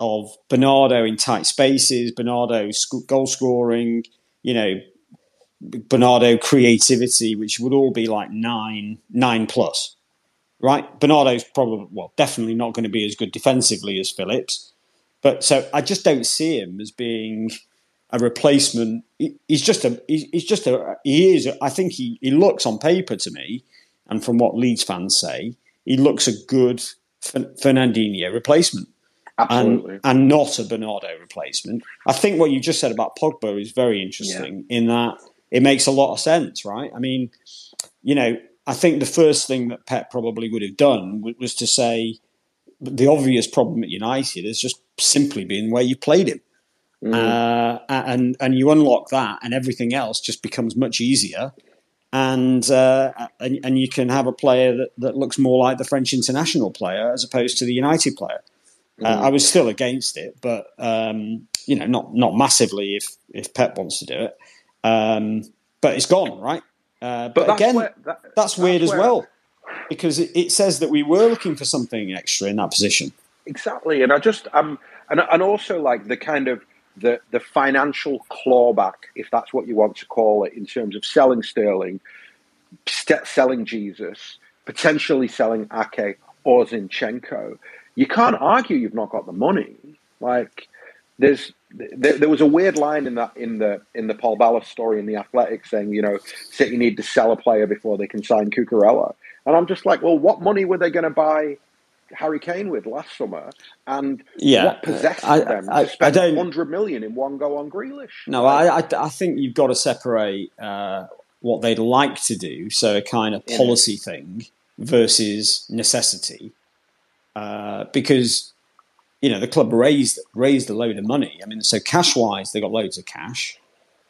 of Bernardo in tight spaces, Bernardo sc- goal scoring, you know, Bernardo creativity, which would all be like nine nine plus right? Bernardo's probably, well, definitely not going to be as good defensively as Phillips. But so I just don't see him as being a replacement. He's just a, he's just a, he is, I think he, he looks on paper to me, and from what Leeds fans say, he looks a good Fernandinho replacement. Absolutely. And, and not a Bernardo replacement. I think what you just said about Pogba is very interesting yeah. in that it makes a lot of sense, right? I mean, you know, I think the first thing that Pep probably would have done was to say, the obvious problem at United has just simply been where you played him. Mm. Uh, and and you unlock that, and everything else just becomes much easier. And, uh, and and you can have a player that, that looks more like the French international player as opposed to the United player. Uh, mm. I was still against it, but um, you know, not not massively if if Pep wants to do it. Um, but it's gone, right? Uh, but, again, where, that, that's, that's, weird as well because it, it, says that we were looking for something extra in that position. Exactly, and I just um and and also like the kind of the the financial clawback, if that's what you want to call it, in terms of selling Sterling, st- selling Jesus, potentially selling Ake or Zinchenko. You can't argue you've not got the money. Like there's there, there, was a weird line in that in the in the Paul Bala story in the Athletic saying, you know, City need to sell a player before they can sign Cucurella, and I'm just like, well, what money were they going to buy Harry Kane with last summer, and yeah, what possessed I, them I, to spend I hundred million in one go on Grealish? No, I, I, think you've got to separate uh, what they'd like to do, so a kind of policy thing, versus necessity, uh, because you know the club raised raised a load of money. I mean, so cash wise, they got loads of cash.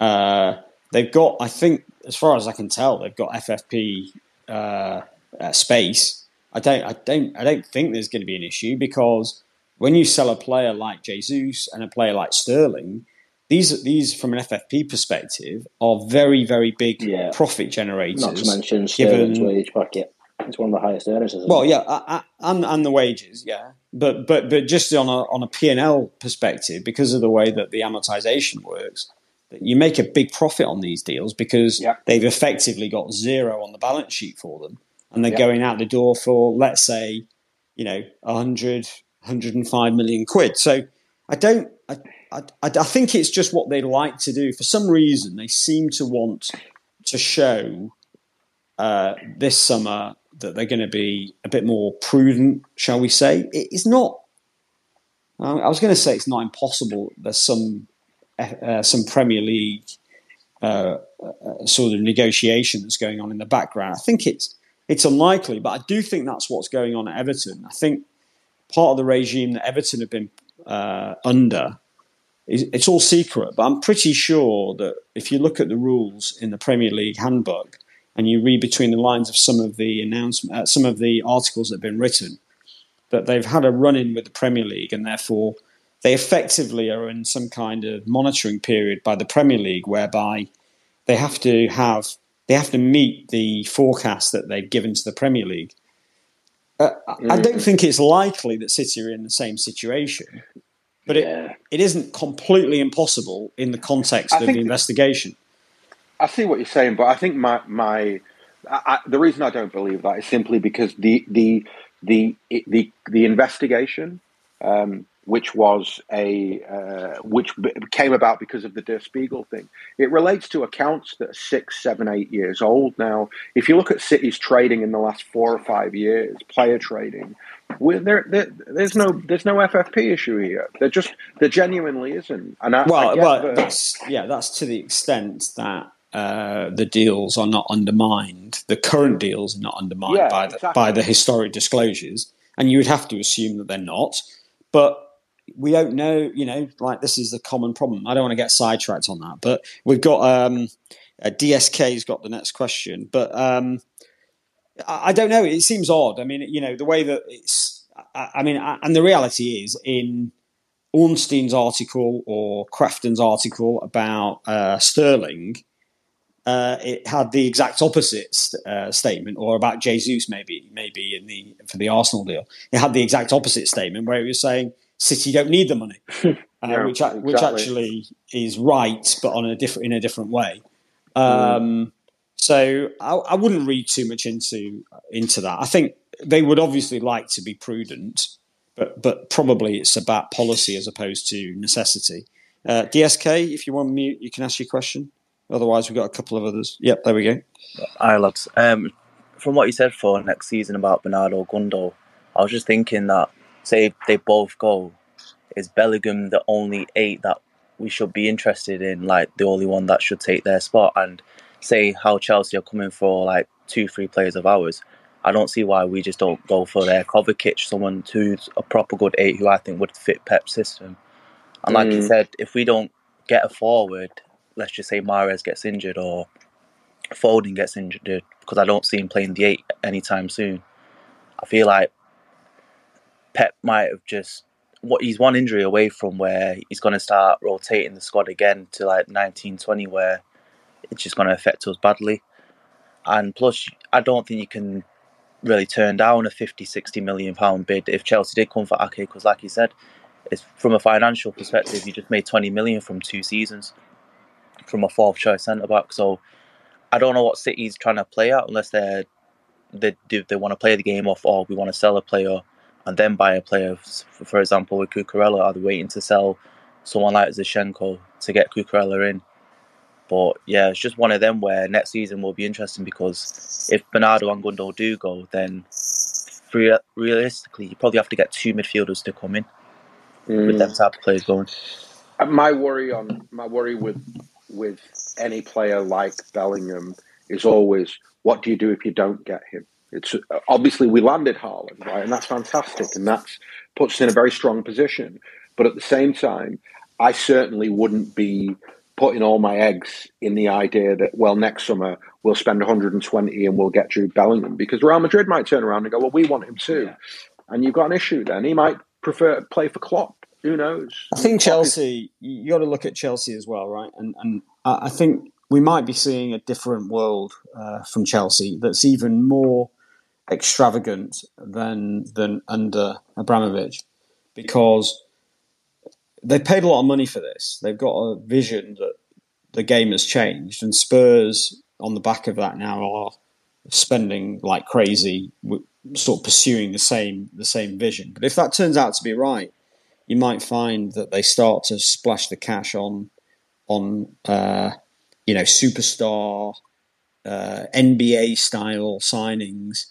Uh, they've got, I think, as far as I can tell, they've got FFP uh, uh, space. I don't, I don't, I don't think there's going to be an issue because when you sell a player like Jesus and a player like Sterling, these these from an FFP perspective are very very big yeah. profit generators. Not to mention Sterling's given, wage bracket. It's one of the highest earners. well, it? yeah, and and the wages, yeah, but but but just on a on a P and L perspective, because of the way that the amortization works, you make a big profit on these deals because yeah. they've effectively got zero on the balance sheet for them, and they're yeah. going out the door for let's say, you know, 100, 105 million quid. So I don't. I, I, I think it's just what they like to do. For some reason, they seem to want to show uh, this summer that they're going to be a bit more prudent, shall we say? It's not. I was going to say it's not impossible. There's some uh, some Premier League uh, uh, sort of negotiation that's going on in the background. I think it's it's unlikely, but I do think that's what's going on at Everton. I think part of the regime that Everton have been uh, under is it's all secret, but I'm pretty sure that if you look at the rules in the Premier League handbook, and you read between the lines of some of the announcement, uh, some of the articles that have been written, that they've had a run in with the Premier League, and therefore they effectively are in some kind of monitoring period by the Premier League, whereby they have to have they have to meet the forecast that they've given to the Premier League. Uh, mm. I don't think it's likely that City are in the same situation, but yeah. it, it isn't completely impossible in the context I of the investigation. I see what you're saying, but I think my my I, the reason I don't believe that is simply because the the the the the investigation, um, which was a uh, which came about because of the Der Spiegel thing, it relates to accounts that are six, seven, eight years old now. If you look at City's trading in the last four or five years, player trading, there, there, there's no there's no FFP issue here. There just there genuinely isn't. And I, well, I well, that's yeah, that's to the extent that uh, the deals are not undermined. The current deals are not undermined yeah, by the exactly. by the historic disclosures, and you would have to assume that they're not. But we don't know. You know, like this is the common problem. I don't want to get sidetracked on that, but we've got um, uh, DSK's got the next question, but um, I, I, don't know. It seems odd. I mean, you know, the way that it's. I, I mean, I, and the reality is in. Ornstein's article or Crafton's article about uh, Sterling, uh, it had the exact opposite st- uh, statement, or about Jesus, maybe, maybe in the for the Arsenal deal, it had the exact opposite statement where it was saying City don't need the money, [laughs] uh, yeah, which which actually is right, but on a different in a different way. Um, mm. So I, I, wouldn't read too much into into that. I think they would obviously like to be prudent, but but probably it's about policy as opposed to necessity. Uh, DSK, if you want to mute, you can ask your question. Otherwise, we've got a couple of others. Yep, there we go. Hi, lads. Um, from what you said for next season about Bernardo Gundo, I was just thinking that, say, they both go, is Bellingham the only eight that we should be interested in, like the only one that should take their spot? And say how Chelsea are coming for like two, three players of ours. I don't see why we just don't go for their Kovacic, someone who's a proper good eight, who I think would fit Pep's system. And like you Mm. said, if we don't get a forward, let's just say Mahrez gets injured or Foden gets injured, because I don't see him playing the eight anytime soon. I feel like Pep might have just what he's one injury away from where he's going to start rotating the squad again to like 1920 where it's just going to affect us badly and plus i don't think you can really turn down a 50 60 million pound bid if chelsea did come for ake because like you said it's from a financial perspective you just made 20 million from two seasons from a fourth choice centre back so i don't know what city's trying to play at unless they're they do they want to play the game off or we want to sell a player and then buy a player. For example, with Cucurella, are they waiting to sell someone like Zinchenko to get Cucurella in? But yeah, it's just one of them where next season will be interesting because if Bernardo and Gundo do go, then realistically, you probably have to get two midfielders to come in with Mm. them type of players going. Uh, My worry on my worry with with any player like Bellingham is always what do you do if you don't get him? It's obviously we landed Haaland, right, and that's fantastic, and that puts us in a very strong position. But at the same time, I certainly wouldn't be putting all my eggs in the idea that well next summer we'll spend 120 and we'll get Jude Bellingham because Real Madrid might turn around and go well we want him too, Yeah. and you've got an issue then. He might prefer to play for Klopp. Who knows? I think Chelsea. You got to look at Chelsea as well, right? And and I think we might be seeing a different world uh, from Chelsea that's even more extravagant than than under Abramovich, because they paid a lot of money for this. They've got a vision that the game has changed, and Spurs on the back of that now are spending like crazy, sort of pursuing the same the same vision. But if that turns out to be right, you might find that they start to splash the cash on on uh, you know superstar uh, NBA style signings.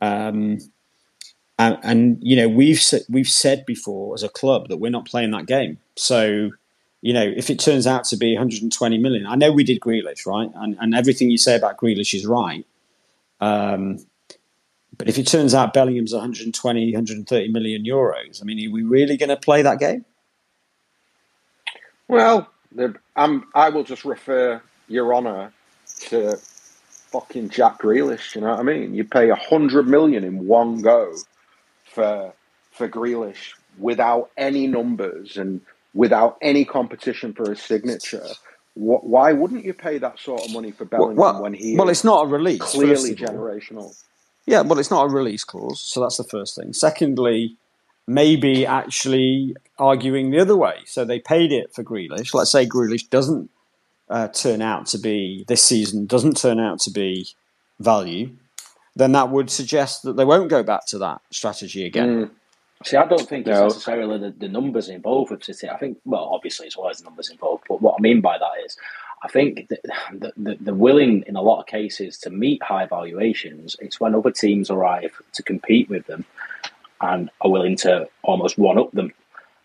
Um, and, and you know we've we've said before as a club that we're not playing that game. So you know if it turns out to be 120 million, I know we did Grealish right, and, and everything you say about Grealish is right. Um, but if it turns out Bellingham's 120, 130 million euros, I mean, are we really going to play that game? Well, the, I will just refer Your Honour to fucking Jack Grealish. You know what I mean? You pay a hundred million in one go for for Grealish without any numbers and without any competition for his signature. Wh- Why wouldn't you pay that sort of money for Bellingham well, when he well, it's not a release. clearly generational? Yeah, well, it's not a release clause, so that's the first thing. Secondly, maybe actually arguing the other way. So they paid it for Grealish. Let's say Grealish doesn't uh, turn out to be this season doesn't turn out to be value, then that would suggest that they won't go back to that strategy again. Mm. See, I don't think it's necessarily the, the numbers involved with City. I think, well, obviously, it's always the numbers involved. But what I mean by that is, I think the, the, the willing, in a lot of cases, to meet high valuations. It's when other teams arrive to compete with them and are willing to almost one up them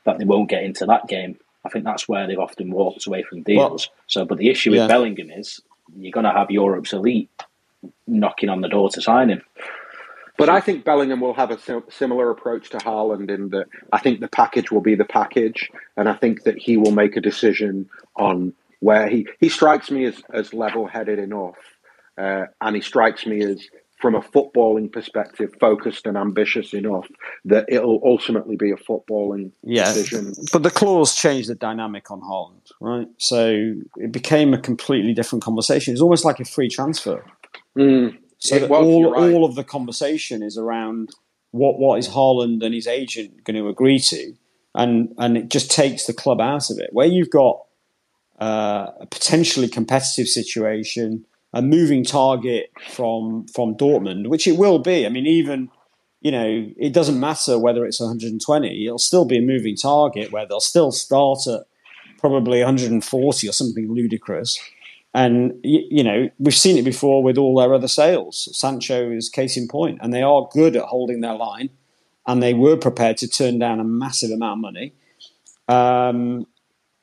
that they won't get into that game. I think that's where they've often walked away from deals. so, but the issue with Yeah. Bellingham is you're going to have Europe's elite knocking on the door to sign him. But I think Bellingham will have a similar approach to Haaland in that I think the package will be the package, and I think that he will make a decision on where he he strikes me as as level headed enough, uh, and he strikes me as from a footballing perspective focused and ambitious enough that it'll ultimately be a footballing Yeah, decision. but the clause changed the dynamic on Haaland, right? So it became a completely different conversation. It's almost like a free transfer. Mm. So was, all all of the conversation is around what what is Haaland and his agent going to agree to, and and it just takes the club out of it. Where you've got uh, a potentially competitive situation, a moving target from from Dortmund, which it will be. I mean, even you know, it doesn't matter whether it's 120; it'll still be a moving target where they'll still start at probably 140 or something ludicrous. And you know we've seen it before with all their other sales. Sancho is case in point, and they are good at holding their line, and they were prepared to turn down a massive amount of money. Um,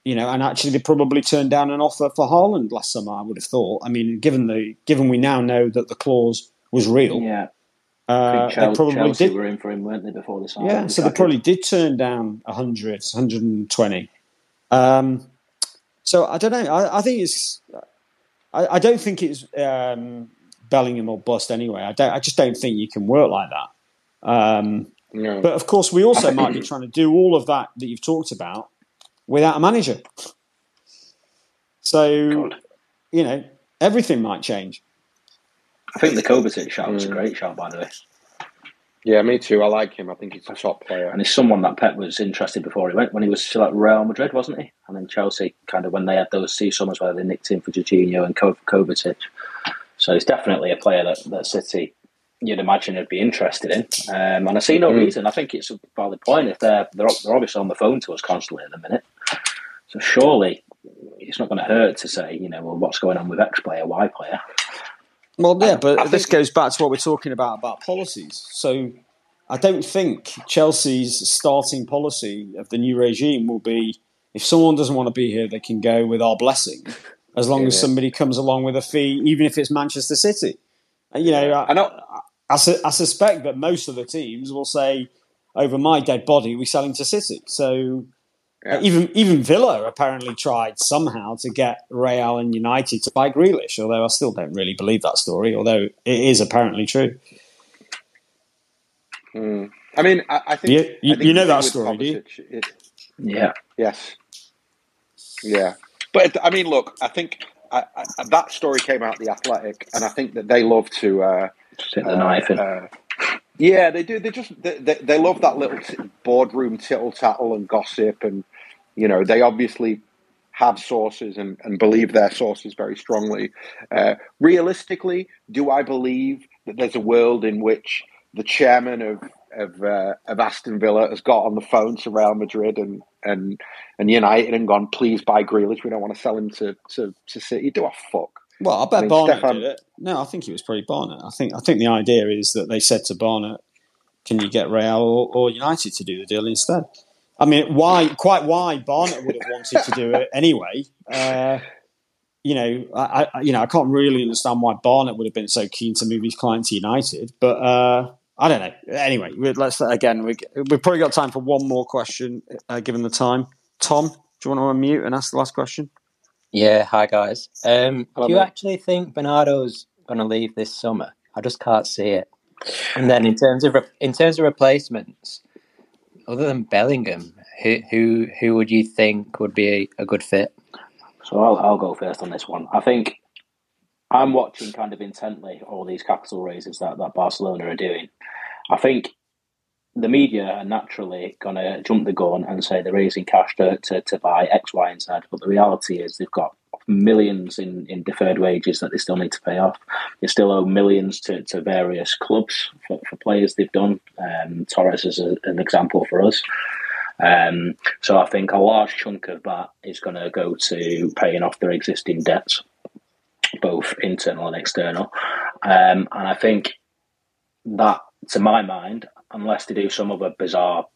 you know, and actually they probably turned down an offer for Haaland last summer. I would have thought. I mean, given the given we now know that the clause was real, Yeah. Uh, Chelsea, they probably Chelsea did. were in for him, weren't they, before this? Yeah, so they probably did turn down 100, 120. Um, so I don't know. I, I think it's. I, I don't think it's um, Bellingham or bust anyway. I don't. I just don't think you can work like that. Um, No. but of course, we also might be trying to do all of that that you've talked about without a manager. So God. you know everything might change. I think the Kovacic shot was a Mm. great shot, by the way. yeah, me too. I like him. I think he's a top player. And he's someone that Pep was interested before he went, when he was still at Real Madrid, wasn't he? And then Chelsea, kind of when they had those two summers where they nicked him for Jorginho and Kovacic. So he's definitely a player that, that City, you'd imagine, would be interested in. Um, and I see no Mm. reason. I think it's a valid point. If they're, they're they're obviously on the phone to us constantly at the minute, so surely it's not going to hurt to say, you know, well, what's going on with X player, Y player. Well, yeah, but I this goes back to what we're talking about about policies. So I don't think Chelsea's starting policy of the new regime will be if someone doesn't want to be here, they can go with our blessing, as long as Yeah. somebody comes along with a fee, even if it's Manchester City. You know, I, I know. I, su- I suspect that most of the teams will say, over my dead body, we're selling to City. So Yeah. uh, even even Villa apparently tried somehow to get Real and United to buy Grealish, although I still don't really believe that story, although it is apparently true. Mm. I mean, I, I think You- you- I think you know that story, do you? Kovacic is- Yeah. Yes. Yeah, but I mean, look, I think I, I, that story came out of the Athletic, and I think that they love to uh, Stick the uh, knife in. uh, yeah, they do. They just they, they, they love that little t- boardroom tittle tattle and gossip, and you know they obviously have sources and, and believe their sources very strongly. Uh, realistically, do I believe that there's a world in which the chairman of of, uh, of Aston Villa has got on the phone to Real Madrid and and and United and gone, please buy Grealish. We don't want to sell him to to, to City. Do a fuck. Well, I bet I mean, Barnett Stefan- did it. No, I think it was probably Barnett. I think I think the idea is that they said to Barnett, "Can you get Real or, or United to do the deal instead?" I mean, why? Quite why Barnett would have wanted to do it anyway. Uh, you know, I, I you know I can't really understand why Barnett would have been so keen to move his client to United, but uh, I don't know. Anyway, let's again. We, we've probably got time for one more question, uh, given the time. Tom, do you want to unmute and ask the last question? Yeah, hi guys. Um, Hello, do you mate. actually think Bernardo's going to leave this summer? I just can't see it. And then in terms of re- in terms of replacements, other than Bellingham, who who who would you think would be a, a good fit? So I'll, I'll go first on this one. I think I'm watching kind of intently all these capital raises that, that Barcelona are doing. I think the media are naturally going to jump the gun and say they're raising cash to, to, to buy X, Y, and Z. But the reality is they've got millions in, in deferred wages that they still need to pay off. They still owe millions to, to various clubs for, for players they've done. Um, Torres is a, an example for us. Um, so I think a large chunk of that is going to go to paying off their existing debts, both internal and external. Um, and I think that, to my mind, unless they do some other bizarre,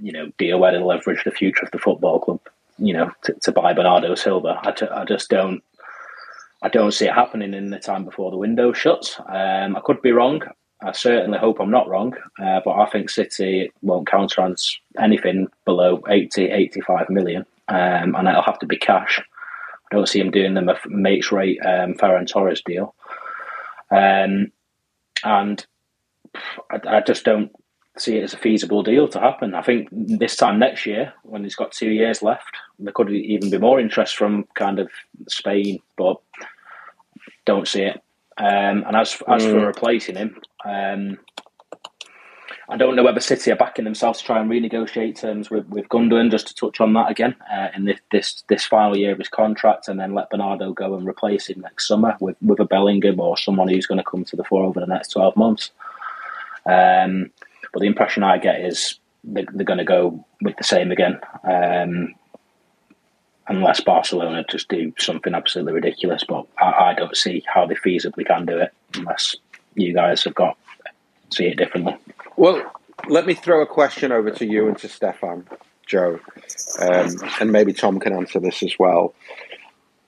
you know, deal where they leverage the future of the football club, you know, to, to buy Bernardo Silva, I, just don't. I don't see it happening in the time before the window shuts. Um, I could be wrong. I certainly hope I'm not wrong, uh, but I think City won't counterance anything below 80, 85 million, um, and it'll have to be cash. I don't see him doing them a mates rate um, Ferran Torres deal. Um, and I, I just don't see it as a feasible deal to happen. I think this time next year, when he's got two years left, there could even be more interest from kind of Spain, but don't see it. Um, and as as for Mm. replacing him, um, I don't know whether City are backing themselves to try and renegotiate terms with, with Gundogan, just to touch on that again, uh, in this, this this final year of his contract, and then let Bernardo go and replace him next summer with, with a Bellingham or someone who's going to come to the fore over the next 12 months. Um, but the impression I get is they're, they're going to go with the same again, um, unless Barcelona just do something absolutely ridiculous. But I, I don't see how they feasibly can do it unless you guys have got see it differently. Well, let me throw a question over to you and to Stefan, Joe, um, and maybe Tom can answer this as well.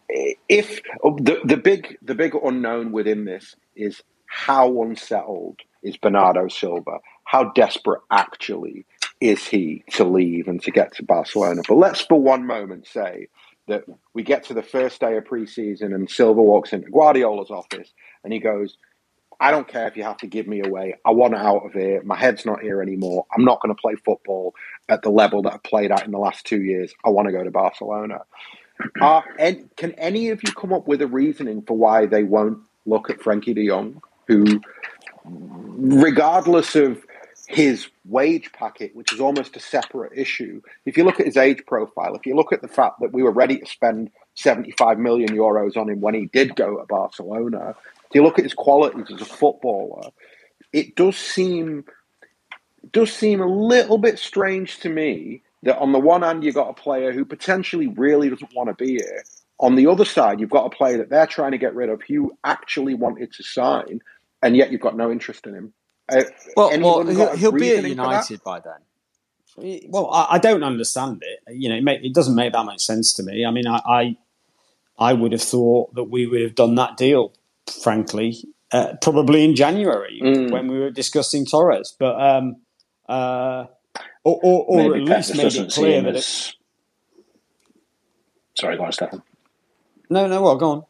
If oh, the the big the big unknown within this is how unsettled is Bernardo Silva. How desperate actually is he to leave and to get to Barcelona? But let's for one moment say that we get to the first day of preseason and Silva walks into Guardiola's office and he goes, I don't care if you have to give me away. I want out of here. My head's not here anymore. I'm not going to play football at the level that I've played at in the last two years. I want to go to Barcelona. [clears throat] And can any of you come up with a reasoning for why they won't look at Frenkie de Jong, who, regardless of his wage packet, which is almost a separate issue, if you look at his age profile, if you look at the fact that we were ready to spend 75 million euros on him when he did go to Barcelona, if you look at his qualities as a footballer, it does seem does seem a little bit strange to me that on the one hand you've got a player who potentially really doesn't want to be here. On the other side, you've got a player that they're trying to get rid of who actually wanted to sign, and yet you've got no interest in him. Well, well he'll, he'll be at reasoning for that? United by then. Well, I, I don't understand it. You know, it, make, it doesn't make that much sense to me. I mean, I, I, I would have thought that we would have done that deal, frankly, uh, probably in January Mm. when we were discussing Torres. But um, uh, or, or, or at least just made it clear that. It, as. Sorry, go on, Stefan. no, no, well, go on.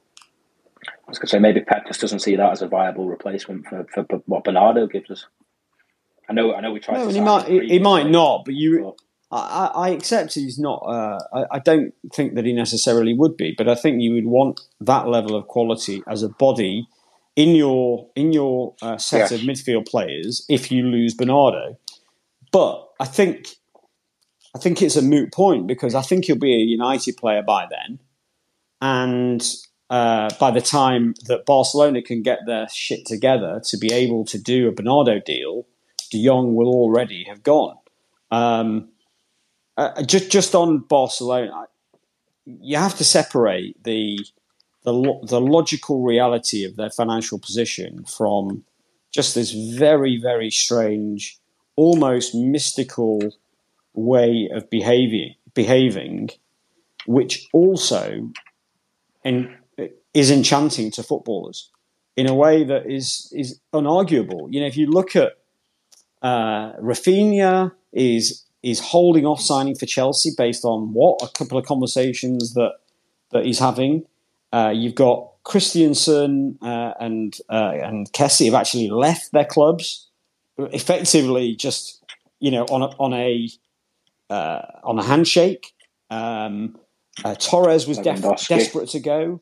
I was going to say maybe Pep just doesn't see that as a viable replacement for, for, for what Bernardo gives us. I know, I know. We tried. No, to he might, he, he might not. But you, but- I, I I accept he's not. Uh, I, I don't think that he necessarily would be, but I think you would want that level of quality as a body in your in your uh, set Yes. of midfield players. If you lose Bernardo, but I think I think it's a moot point because I think he'll be a United player by then, and uh, by the time that Barcelona can get their shit together to be able to do a Bernardo deal, De Jong will already have gone. Um, uh, just just on Barcelona, you have to separate the the lo- the logical reality of their financial position from just this very very strange, almost mystical way of behaving behaving, which also en- is enchanting to footballers in a way that is is unarguable. You know, if you look at uh, Raphinha is is holding off signing for Chelsea based on what a couple of conversations that that he's having. Uh, you've got Christensen uh, and uh, and Kessie have actually left their clubs, effectively just you know on a, on a uh, on a handshake. Um, uh, Torres was def- desperate to go.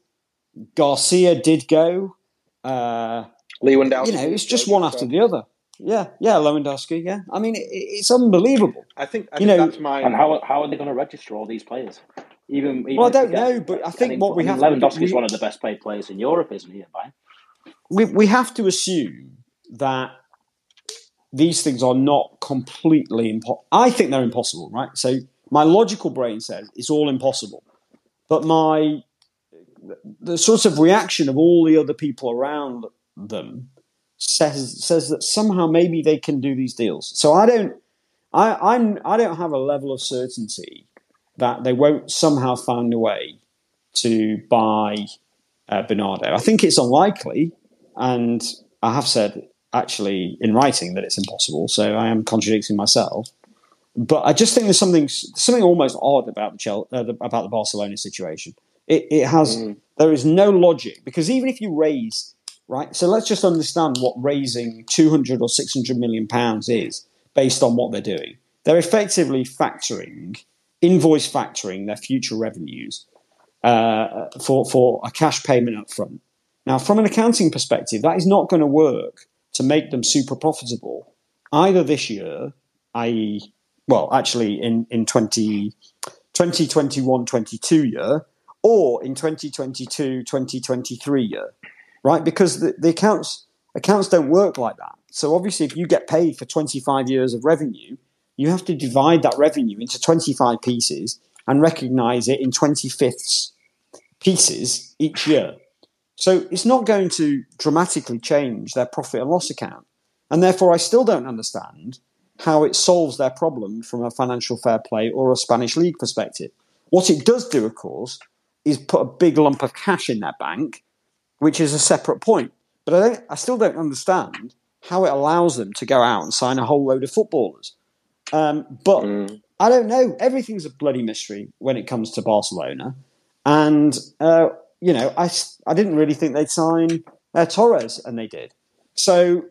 Garcia did go. Uh, Lewandowski. you know, it's just one after the other. Yeah, yeah, Lewandowski. Yeah, I mean, it, it's unbelievable. I think, I You think know- that's my. And how how are they going to register all these players? Even, even Well, I don't know, but I think mean, what we I mean, have- Lewandowski is one of the best paid players in Europe, isn't he? By We we have to assume that these things are not completely impossible. I think they're impossible, right? So my logical brain says it's all impossible, but my the sort of reaction of all the other people around them says says that somehow maybe they can do these deals. So I don't I I'm I don't have a level of certainty that they won't somehow find a way to buy uh, Bernardo. I think it's unlikely, and I have said actually in writing that it's impossible. So I am contradicting myself. But I just think there's something something almost odd about the, Chel- uh, the about the Barcelona situation. It, it has there is no logic because even if you raise right, so let's just understand what raising 200 or 600 million pounds is based on what they're doing. They're effectively factoring invoice factoring their future revenues uh, for for a cash payment up front. Now, from an accounting perspective, that is not going to work to make them super profitable either this year, i.e., well, actually in in 20, 2021 22 year, or in 2022 2023 year, right? Because the, the accounts accounts don't work like that. So obviously, if you get paid for 25 years of revenue, you have to divide that revenue into 25 pieces and recognize it in 25ths pieces each year. So it's not going to dramatically change their profit and loss account. And therefore, I still don't understand how it solves their problem from a financial fair play or a Spanish league perspective. What it does do, of course, is put a big lump of cash in their bank, which is a separate point. But I, don't, I still don't understand how it allows them to go out and sign a whole load of footballers. Um, but Mm. I don't know. Everything's a bloody mystery when it comes to Barcelona. And, uh, you know, I, I didn't really think they'd sign uh, Torres, and they did. So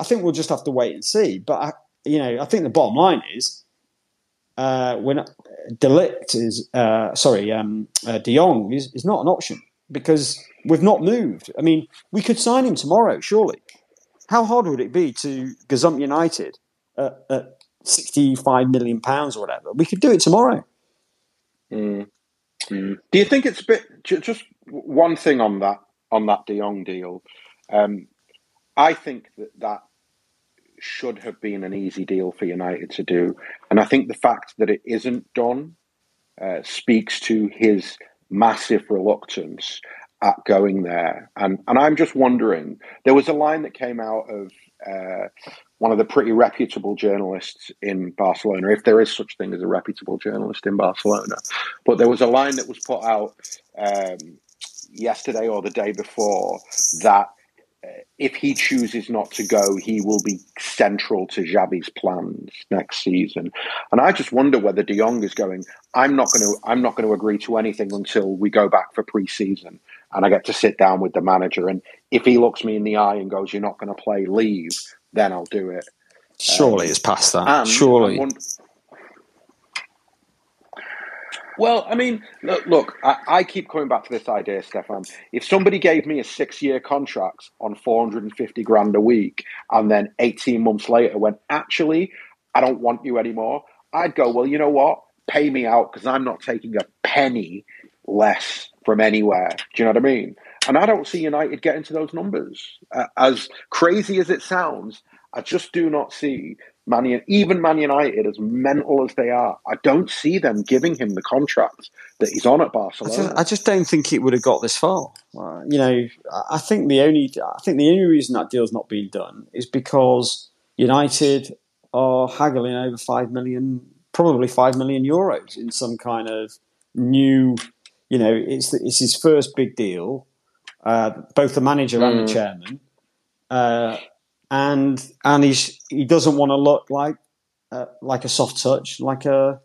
I think we'll just have to wait and see. But, I, you know, I think the bottom line is uh, when De Ligt is, uh, sorry, um, uh, De Jong is, is not an option because we've not moved. I mean, we could sign him tomorrow, surely. How hard would it be to gazump United at, at 65 million pounds or whatever? We could do it tomorrow. Mm. Mm. Do you think it's a bit just one thing on that on that De Jong deal? Um, I think that that should have been an easy deal for United to do, and I think the fact that it isn't done uh, speaks to his massive reluctance at going there. And and I'm just wondering. There was a line that came out of uh, one of the pretty reputable journalists in Barcelona, if there is such thing as a reputable journalist in Barcelona. But there was a line that was put out um, yesterday or the day before that if he chooses not to go, he will be central to Xavi's plans next season. And I just wonder whether De Jong is going. I'm not going to. I'm not going to agree to anything until we go back for pre-season and I get to sit down with the manager. And if he looks me in the eye and goes, "You're not going to play, leave," then I'll do it. Surely um, it's past that. Surely. I wonder- well, I mean, look, look I, I keep coming back to this idea, Stefan. If somebody gave me a six-year contract on 450 grand a week, and then 18 months later went, actually, I don't want you anymore, I'd go, well, you know what? Pay me out because I'm not taking a penny less from anywhere. Do you know what I mean? And I don't see United getting to those numbers. Uh, as crazy as it sounds, I just do not see Man even Man United, as mental as they are, I don't see them giving him the contract that he's on at I Barcelona. just, I just don't think it would have got this far. Uh, you know, I- I think the only I think the only reason that deal's not been done is because United are haggling over five million, probably five million euros in some kind of new. You know, it's it's his first big deal. Uh, both the manager and the Mm. chairman, uh, and and he's he doesn't want to look like uh, like a soft touch, like a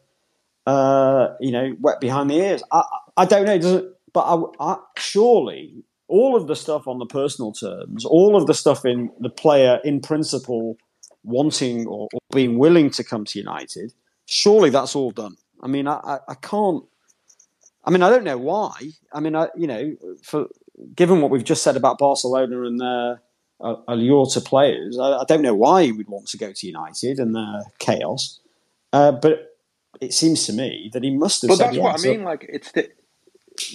uh, you know, wet behind the ears. I, I don't know, does it, but I, I, surely all of the stuff on the personal terms, all of the stuff in the player in principle wanting or, or being willing to come to United, surely that's all done. I mean, I, I, I can't. I mean, I don't know why. I mean, I you know, for given what we've just said about Barcelona and their allure to players, I, I don't know why he would want to go to United and their chaos. Uh, but it seems to me that he must have But that's what I mean. Like it's the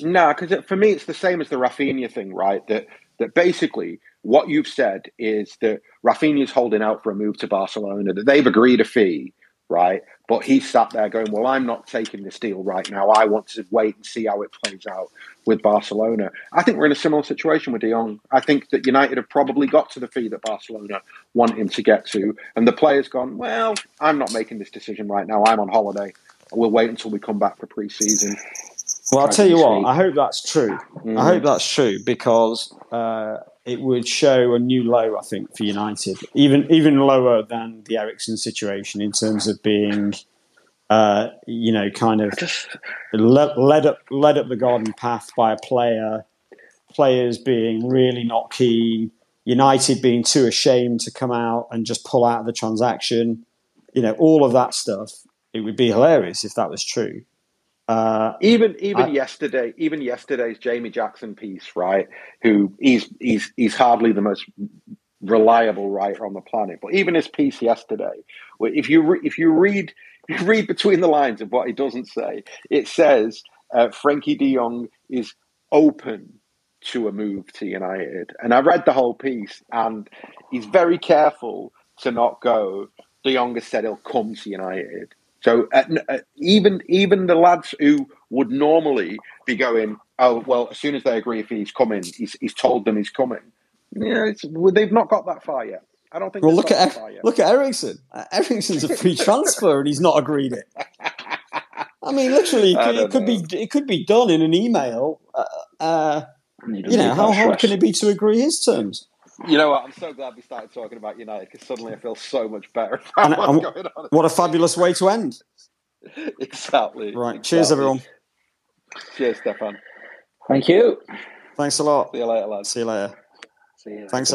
no, because for me it's the same as the Raphinha thing, right? That that basically what you've said is that Raphinha's holding out for a move to Barcelona. That they've agreed a fee, right? But he sat there going, "Well, I'm not taking this deal right now. I want to wait and see how it plays out with Barcelona." I think we're in a similar situation with De Jong. I think that United have probably got to the fee that Barcelona want him to get to, and the player's gone, "Well, I'm not making this decision right now. I'm on holiday. We'll wait until we come back for pre-season." Well, I'll tell you what. I hope that's true. Mm. I hope that's true because uh, it would show a new low. I think for United, even even lower than the Eriksen situation in terms of being, uh, you know, kind of led, led up led up the garden path by a player. Players being really not keen. United being too ashamed to come out and just pull out of the transaction. You know, all of that stuff. It would be hilarious if that was true. Uh, Even even I- yesterday, even yesterday's Jamie Jackson piece, right? Who he's he's he's hardly the most reliable writer on the planet, but even his piece yesterday, if you re- if you read if [laughs] you read between the lines of what he doesn't say, it says uh, Frenkie De Jong is open to a move to United, and I read the whole piece, and he's very careful to not go. De Jong has said he'll come to United. So uh, uh, even even the lads who would normally be going, oh well, as soon as they agree if he's coming, he's, he's told them he's coming. Yeah, it's, well, they've not got that far yet. I don't think. Well, look at that far yet. look at Eriksen. Uh, Eriksen's a [laughs] free transfer, and he's not agreed it. I mean, literally, [laughs] it I could, it could be it could be done in an email. Uh, uh, you know, how hard can it be to agree his terms? You know what? I'm so glad we started talking about United because suddenly I feel so much better [laughs] about and what's um, going on. what a fabulous way to end. [laughs] Exactly. Right. Cheers, everyone. Cheers, Stefan. Thank you. Thanks a lot. See you later, lads. See you later. See you. Thanks.